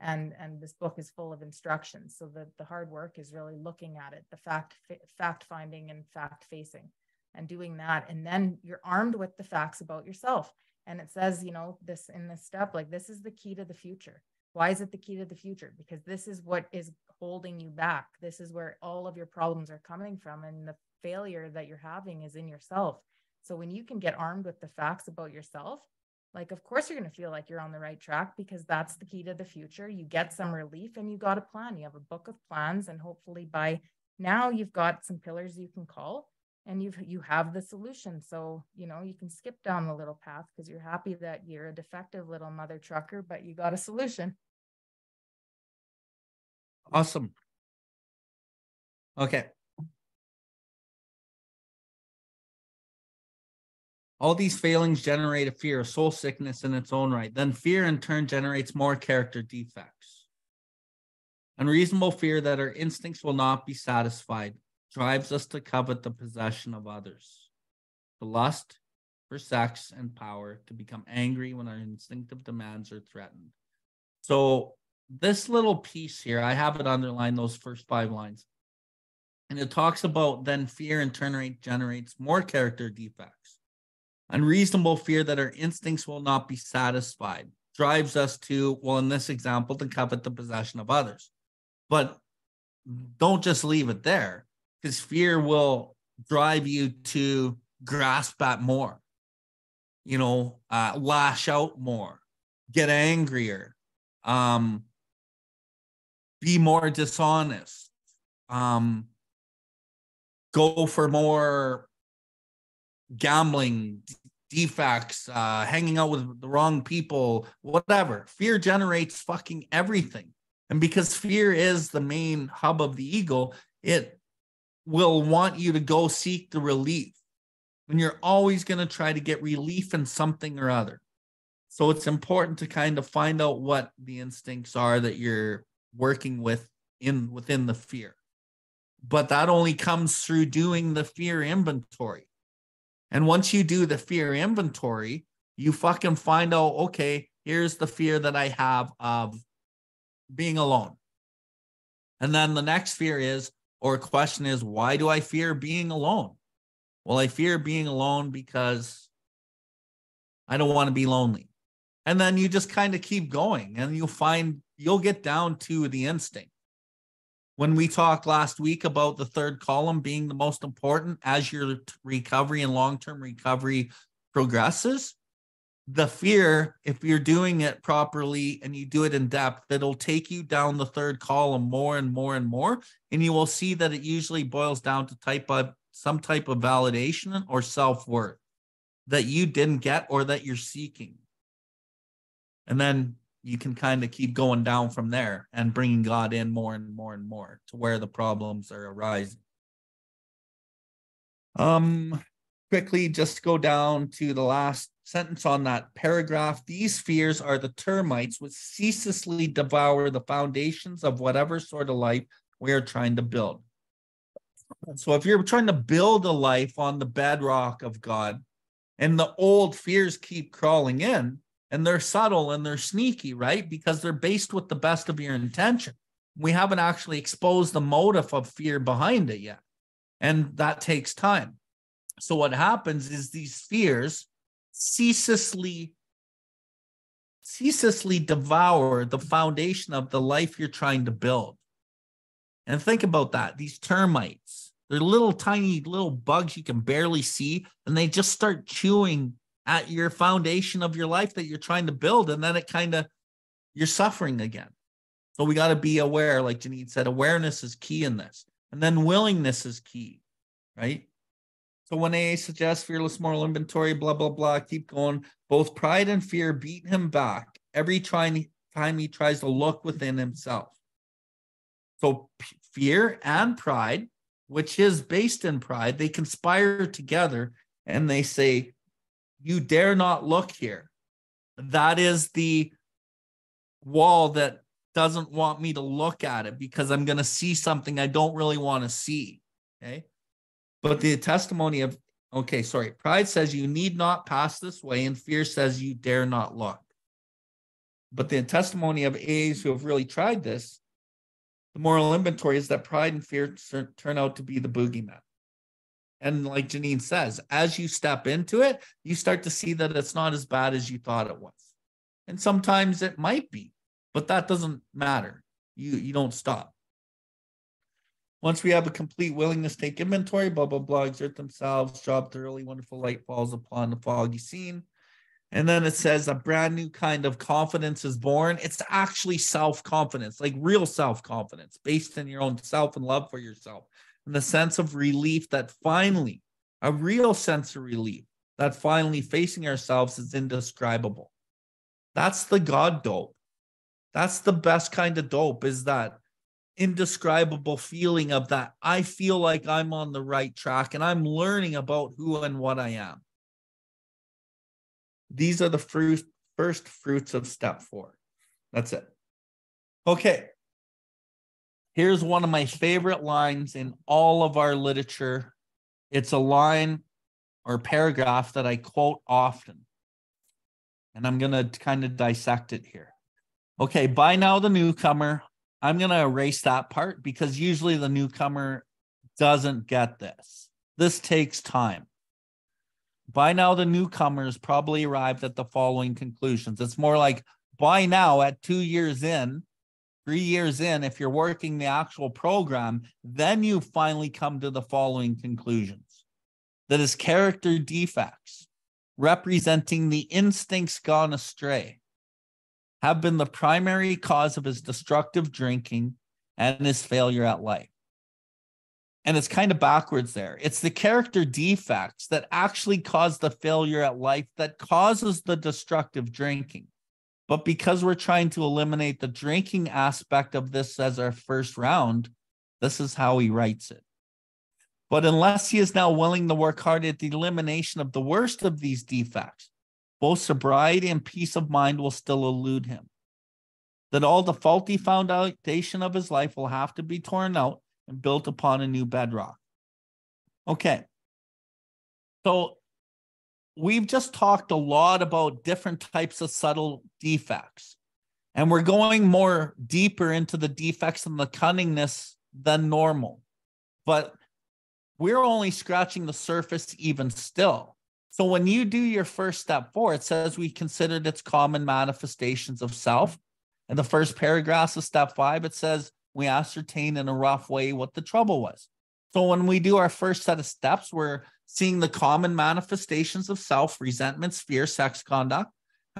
and and this book is full of instructions. So the the hard work is really looking at it, the fact fact finding and fact facing, and doing that, and then you're armed with the facts about yourself. And it says, you know, this in this step, like this is the key to the future why is it the key to the future? Because this is what is holding you back. This is where all of your problems are coming from. And the failure that you're having is in yourself. So when you can get armed with the facts about yourself, like of course you're going to feel like you're on the right track because that's the key to the future you get some relief and you got a plan you have a book of plans and hopefully by now you've got some pillars you can call and you've you have the solution so you know you can skip down the little path because you're happy that you're a defective little mother trucker but you got a solution
awesome okay All these failings generate a fear of soul sickness in its own right. Then fear in turn generates more character defects. Unreasonable fear that our instincts will not be satisfied drives us to covet the possession of others, to lust for sex and power, to become angry when our instinctive demands are threatened. So, this little piece here, I have it underlined, those first five lines. And it talks about then fear in turn generates more character defects Unreasonable fear that our instincts will not be satisfied drives us to, well, in this example, to covet the possession of others. But don't just leave it there because fear will drive you to grasp at more, you know, uh, lash out more, get angrier, um, be more dishonest, um, go for more gambling, defects, uh, hanging out with the wrong people, whatever. Fear generates fucking everything. And because fear is the main hub of the ego, it will want you to go seek the relief. And you're always going to try to get relief in something or other. So it's important to kind of find out what the instincts are that you're working with in within the fear. But that only comes through doing the fear inventory. And once you do the fear inventory, you fucking find out, okay, here's the fear that I have of being alone. And then the next fear is, or question is, why do I fear being alone? Well, I fear being alone because I don't want to be lonely. And then you just kind of keep going and you'll find you'll get down to the instinct when we talked last week about the third column being the most important as your recovery and long term recovery progresses, the fear, if you're doing it properly and you do it in depth, it'll take you down the third column more and more and more. And you will see that it usually boils down to type of some type of validation or self worth that you didn't get or that you're seeking. And then you can kind of keep going down from there and bringing God in more and more and more to where the problems are arising. Um, quickly, just go down to the last sentence on that paragraph. These fears are the termites which ceaselessly devour the foundations of whatever sort of life we are trying to build. So, if you're trying to build a life on the bedrock of God and the old fears keep crawling in, and they're subtle and they're sneaky, right? Because they're based with the best of your intention. We haven't actually exposed the motive of fear behind it yet. And that takes time. So what happens is these fears ceaselessly ceaselessly devour the foundation of the life you're trying to build. And think about that. These termites, they're little tiny little bugs you can barely see, and they just start chewing at your foundation of your life that you're trying to build. And then it kind of, you're suffering again. So we got to be aware, like Janine said, awareness is key in this. And then willingness is key, right? So when AA suggests fearless moral inventory, blah, blah, blah, keep going. Both pride and fear beat him back every time he tries to look within himself. So fear and pride, which is based in pride, they conspire together and they say, you dare not look here. That is the wall that doesn't want me to look at it because I'm going to see something I don't really want to see. Okay. But the testimony of, okay, sorry, pride says you need not pass this way, and fear says you dare not look. But the testimony of A's who have really tried this, the moral inventory is that pride and fear turn out to be the boogeyman. And like Janine says, as you step into it, you start to see that it's not as bad as you thought it was. And sometimes it might be, but that doesn't matter. You you don't stop. Once we have a complete willingness to take inventory, blah blah blah, exert themselves, job thoroughly, wonderful light falls upon the foggy scene. And then it says a brand new kind of confidence is born. It's actually self confidence, like real self confidence based in your own self and love for yourself. The sense of relief that finally, a real sense of relief that finally facing ourselves is indescribable. That's the God dope. That's the best kind of dope, is that indescribable feeling of that I feel like I'm on the right track and I'm learning about who and what I am. These are the first fruits of step four. That's it. Okay. Here's one of my favorite lines in all of our literature. It's a line or paragraph that I quote often. And I'm going to kind of dissect it here. Okay, by now the newcomer, I'm going to erase that part because usually the newcomer doesn't get this. This takes time. By now, the newcomers probably arrived at the following conclusions. It's more like by now, at two years in, three years in, if you're working the actual program, then you finally come to the following conclusions that his character defects, representing the instincts gone astray, have been the primary cause of his destructive drinking and his failure at life and it's kind of backwards there. It's the character defects that actually cause the failure at life that causes the destructive drinking. But because we're trying to eliminate the drinking aspect of this as our first round, this is how he writes it. But unless he is now willing to work hard at the elimination of the worst of these defects, both sobriety and peace of mind will still elude him. That all the faulty foundation of his life will have to be torn out and built upon a new bedrock. Okay. So we've just talked a lot about different types of subtle defects. And we're going more deeper into the defects and the cunningness than normal. But we're only scratching the surface even still. So when you do your first step four, it says we considered its common manifestations of self. And the first paragraph of step five, it says we ascertain in a rough way what the trouble was. So when we do our first set of steps, we're seeing the common manifestations of self, resentments, fear, sex conduct,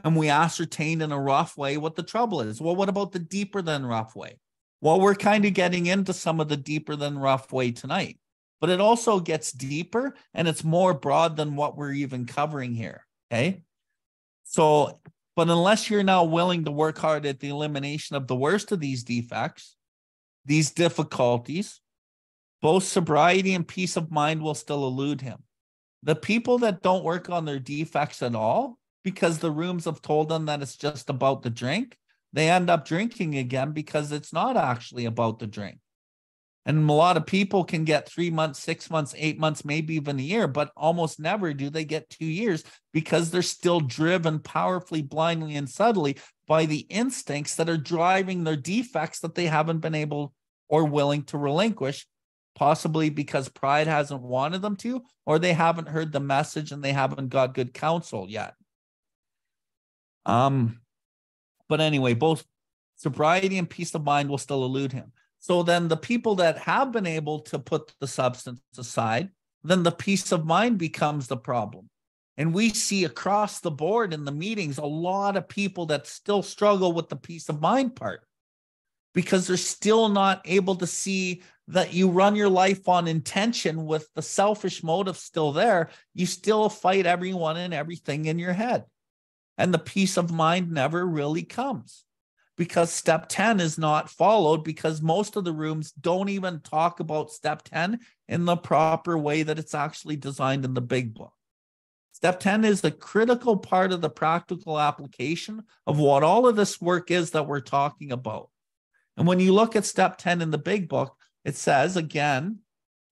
and we ascertained in a rough way what the trouble is. Well, what about the deeper than rough way? Well, we're kind of getting into some of the deeper than rough way tonight, but it also gets deeper and it's more broad than what we're even covering here. Okay. So, but unless you're now willing to work hard at the elimination of the worst of these defects, these difficulties, both sobriety and peace of mind will still elude him. The people that don't work on their defects at all, because the rooms have told them that it's just about the drink, they end up drinking again because it's not actually about the drink. And a lot of people can get three months, six months, eight months, maybe even a year, but almost never do they get two years because they're still driven powerfully, blindly, and subtly by the instincts that are driving their defects that they haven't been able or willing to relinquish, possibly because pride hasn't wanted them to, or they haven't heard the message and they haven't got good counsel yet. Um, but anyway, both sobriety and peace of mind will still elude him. So then the people that have been able to put the substance aside, then the peace of mind becomes the problem. And we see across the board in the meetings a lot of people that still struggle with the peace of mind part because they're still not able to see that you run your life on intention with the selfish motive still there. You still fight everyone and everything in your head. And the peace of mind never really comes because step 10 is not followed because most of the rooms don't even talk about step 10 in the proper way that it's actually designed in the big book. Step 10 is the critical part of the practical application of what all of this work is that we're talking about. And when you look at step 10 in the big book, it says again,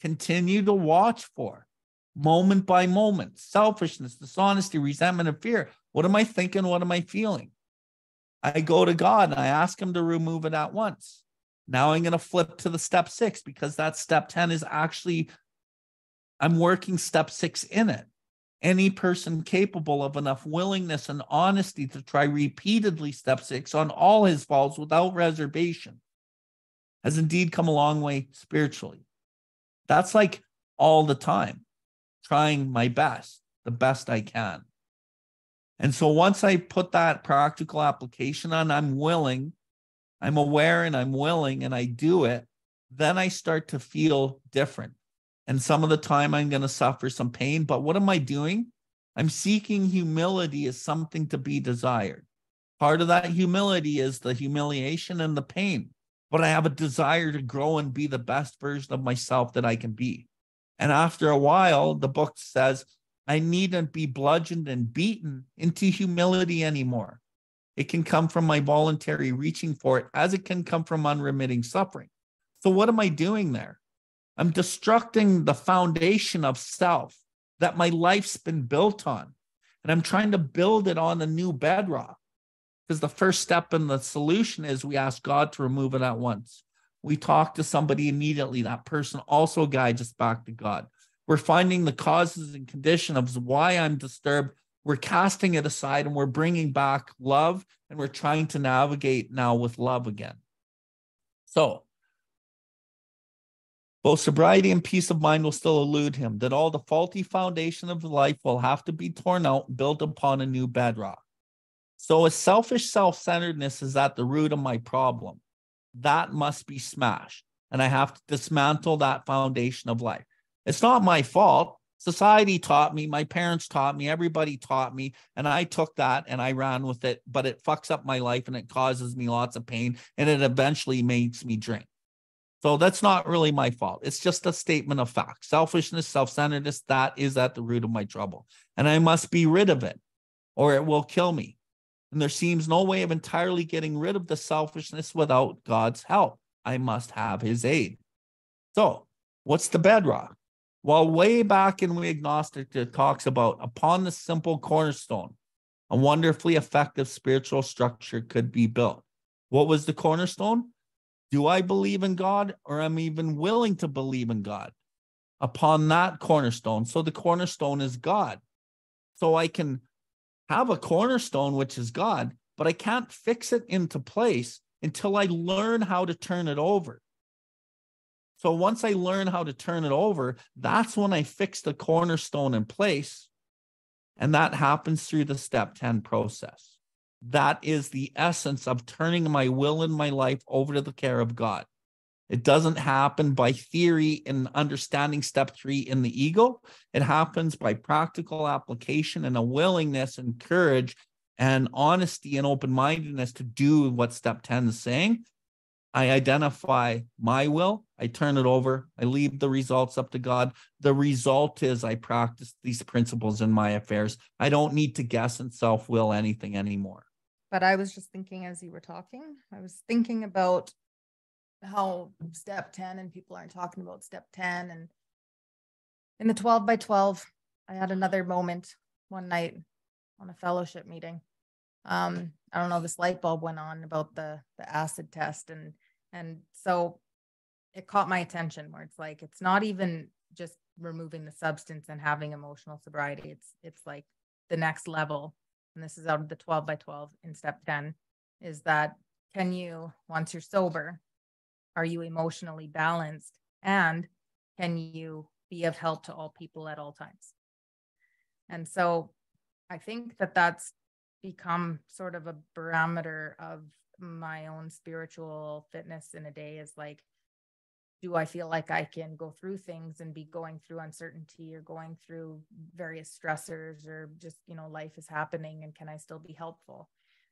continue to watch for moment by moment selfishness, dishonesty, resentment, and fear. What am I thinking? What am I feeling? I go to God and I ask Him to remove it at once. Now I'm going to flip to the step six because that step 10 is actually, I'm working step six in it. Any person capable of enough willingness and honesty to try repeatedly step six on all his faults without reservation has indeed come a long way spiritually. That's like all the time, trying my best, the best I can. And so once I put that practical application on, I'm willing, I'm aware and I'm willing and I do it, then I start to feel different. And some of the time I'm going to suffer some pain. But what am I doing? I'm seeking humility as something to be desired. Part of that humility is the humiliation and the pain, but I have a desire to grow and be the best version of myself that I can be. And after a while, the book says, I needn't be bludgeoned and beaten into humility anymore. It can come from my voluntary reaching for it, as it can come from unremitting suffering. So, what am I doing there? I'm destructing the foundation of self that my life's been built on. And I'm trying to build it on a new bedrock. Because the first step in the solution is we ask God to remove it at once. We talk to somebody immediately. That person also guides us back to God. We're finding the causes and condition of why I'm disturbed. We're casting it aside and we're bringing back love and we're trying to navigate now with love again. So, both sobriety and peace of mind will still elude him, that all the faulty foundation of life will have to be torn out built upon a new bedrock. So, a selfish self centeredness is at the root of my problem. That must be smashed. And I have to dismantle that foundation of life. It's not my fault. Society taught me, my parents taught me, everybody taught me, and I took that and I ran with it, but it fucks up my life and it causes me lots of pain and it eventually makes me drink. So that's not really my fault. It's just a statement of fact. Selfishness, self centeredness, that is at the root of my trouble. And I must be rid of it or it will kill me. And there seems no way of entirely getting rid of the selfishness without God's help. I must have his aid. So, what's the bedrock? Well, way back in We Agnostic, it talks about upon the simple cornerstone, a wonderfully effective spiritual structure could be built. What was the cornerstone? Do I believe in God or am I even willing to believe in God? Upon that cornerstone. So the cornerstone is God. So I can have a cornerstone, which is God, but I can't fix it into place until I learn how to turn it over. So once I learn how to turn it over, that's when I fix the cornerstone in place. And that happens through the step 10 process. That is the essence of turning my will and my life over to the care of God. It doesn't happen by theory and understanding step three in the ego. It happens by practical application and a willingness and courage and honesty and open mindedness to do what step 10 is saying. I identify my will, I turn it over, I leave the results up to God. The result is I practice these principles in my affairs. I don't need to guess and self will anything anymore
but I was just thinking as you were talking, I was thinking about how step 10 and people aren't talking about step 10 and in the 12 by 12 i had another moment one night on a fellowship meeting. Um i don't know this light bulb went on about the the acid test and and so it caught my attention where it's like it's not even just removing the substance and having emotional sobriety. It's it's like the next level and this is out of the 12 by 12 in step 10, is that can you, once you're sober, are you emotionally balanced? And can you be of help to all people at all times? And so I think that that's become sort of a barometer of my own spiritual fitness in a day is like, do I feel like I can go through things and be going through uncertainty or going through various stressors or just, you know, life is happening and can I still be helpful?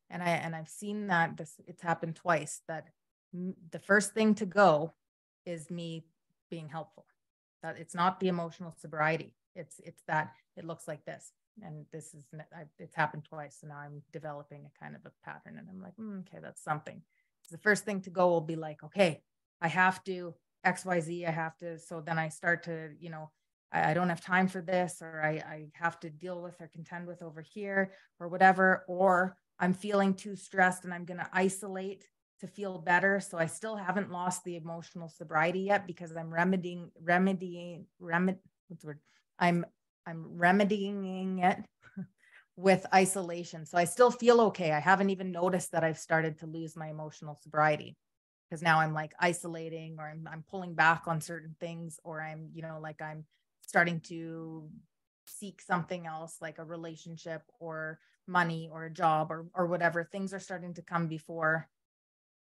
And I and I've seen that this it's happened twice that the first thing to go is me being helpful. That it's not the emotional sobriety. It's it's that it looks like this and this is it's happened twice so now i'm developing a kind of a pattern and i'm like mm, okay that's something the first thing to go will be like okay i have to xyz i have to so then i start to you know I, I don't have time for this or I, I have to deal with or contend with over here or whatever or i'm feeling too stressed and i'm going to isolate to feel better so i still haven't lost the emotional sobriety yet because i'm remedying remedying remedy what's the word? I'm i'm remedying it with isolation so i still feel okay. I haven't even noticed that i've started to lose my emotional sobriety because now I'm like isolating or I'm, I'm pulling back on certain things or I'm, you know, like I'm starting to seek something else like a relationship or money or a job or or whatever. Things are starting to come before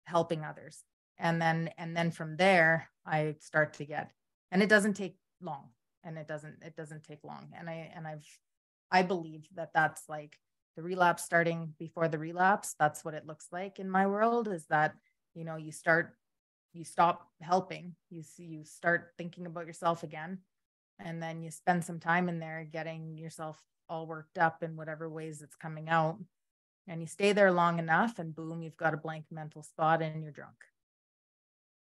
helping others. And then and then from there i start to get and it doesn't take long and it doesn't it doesn't take long. And i and i've i believe that that's like the relapse starting before the relapse that's what it looks like in my world is that you know you start you stop helping you see you start thinking about yourself again and then you spend some time in there getting yourself all worked up in whatever ways it's coming out and you stay there long enough and boom you've got a blank mental spot and you're drunk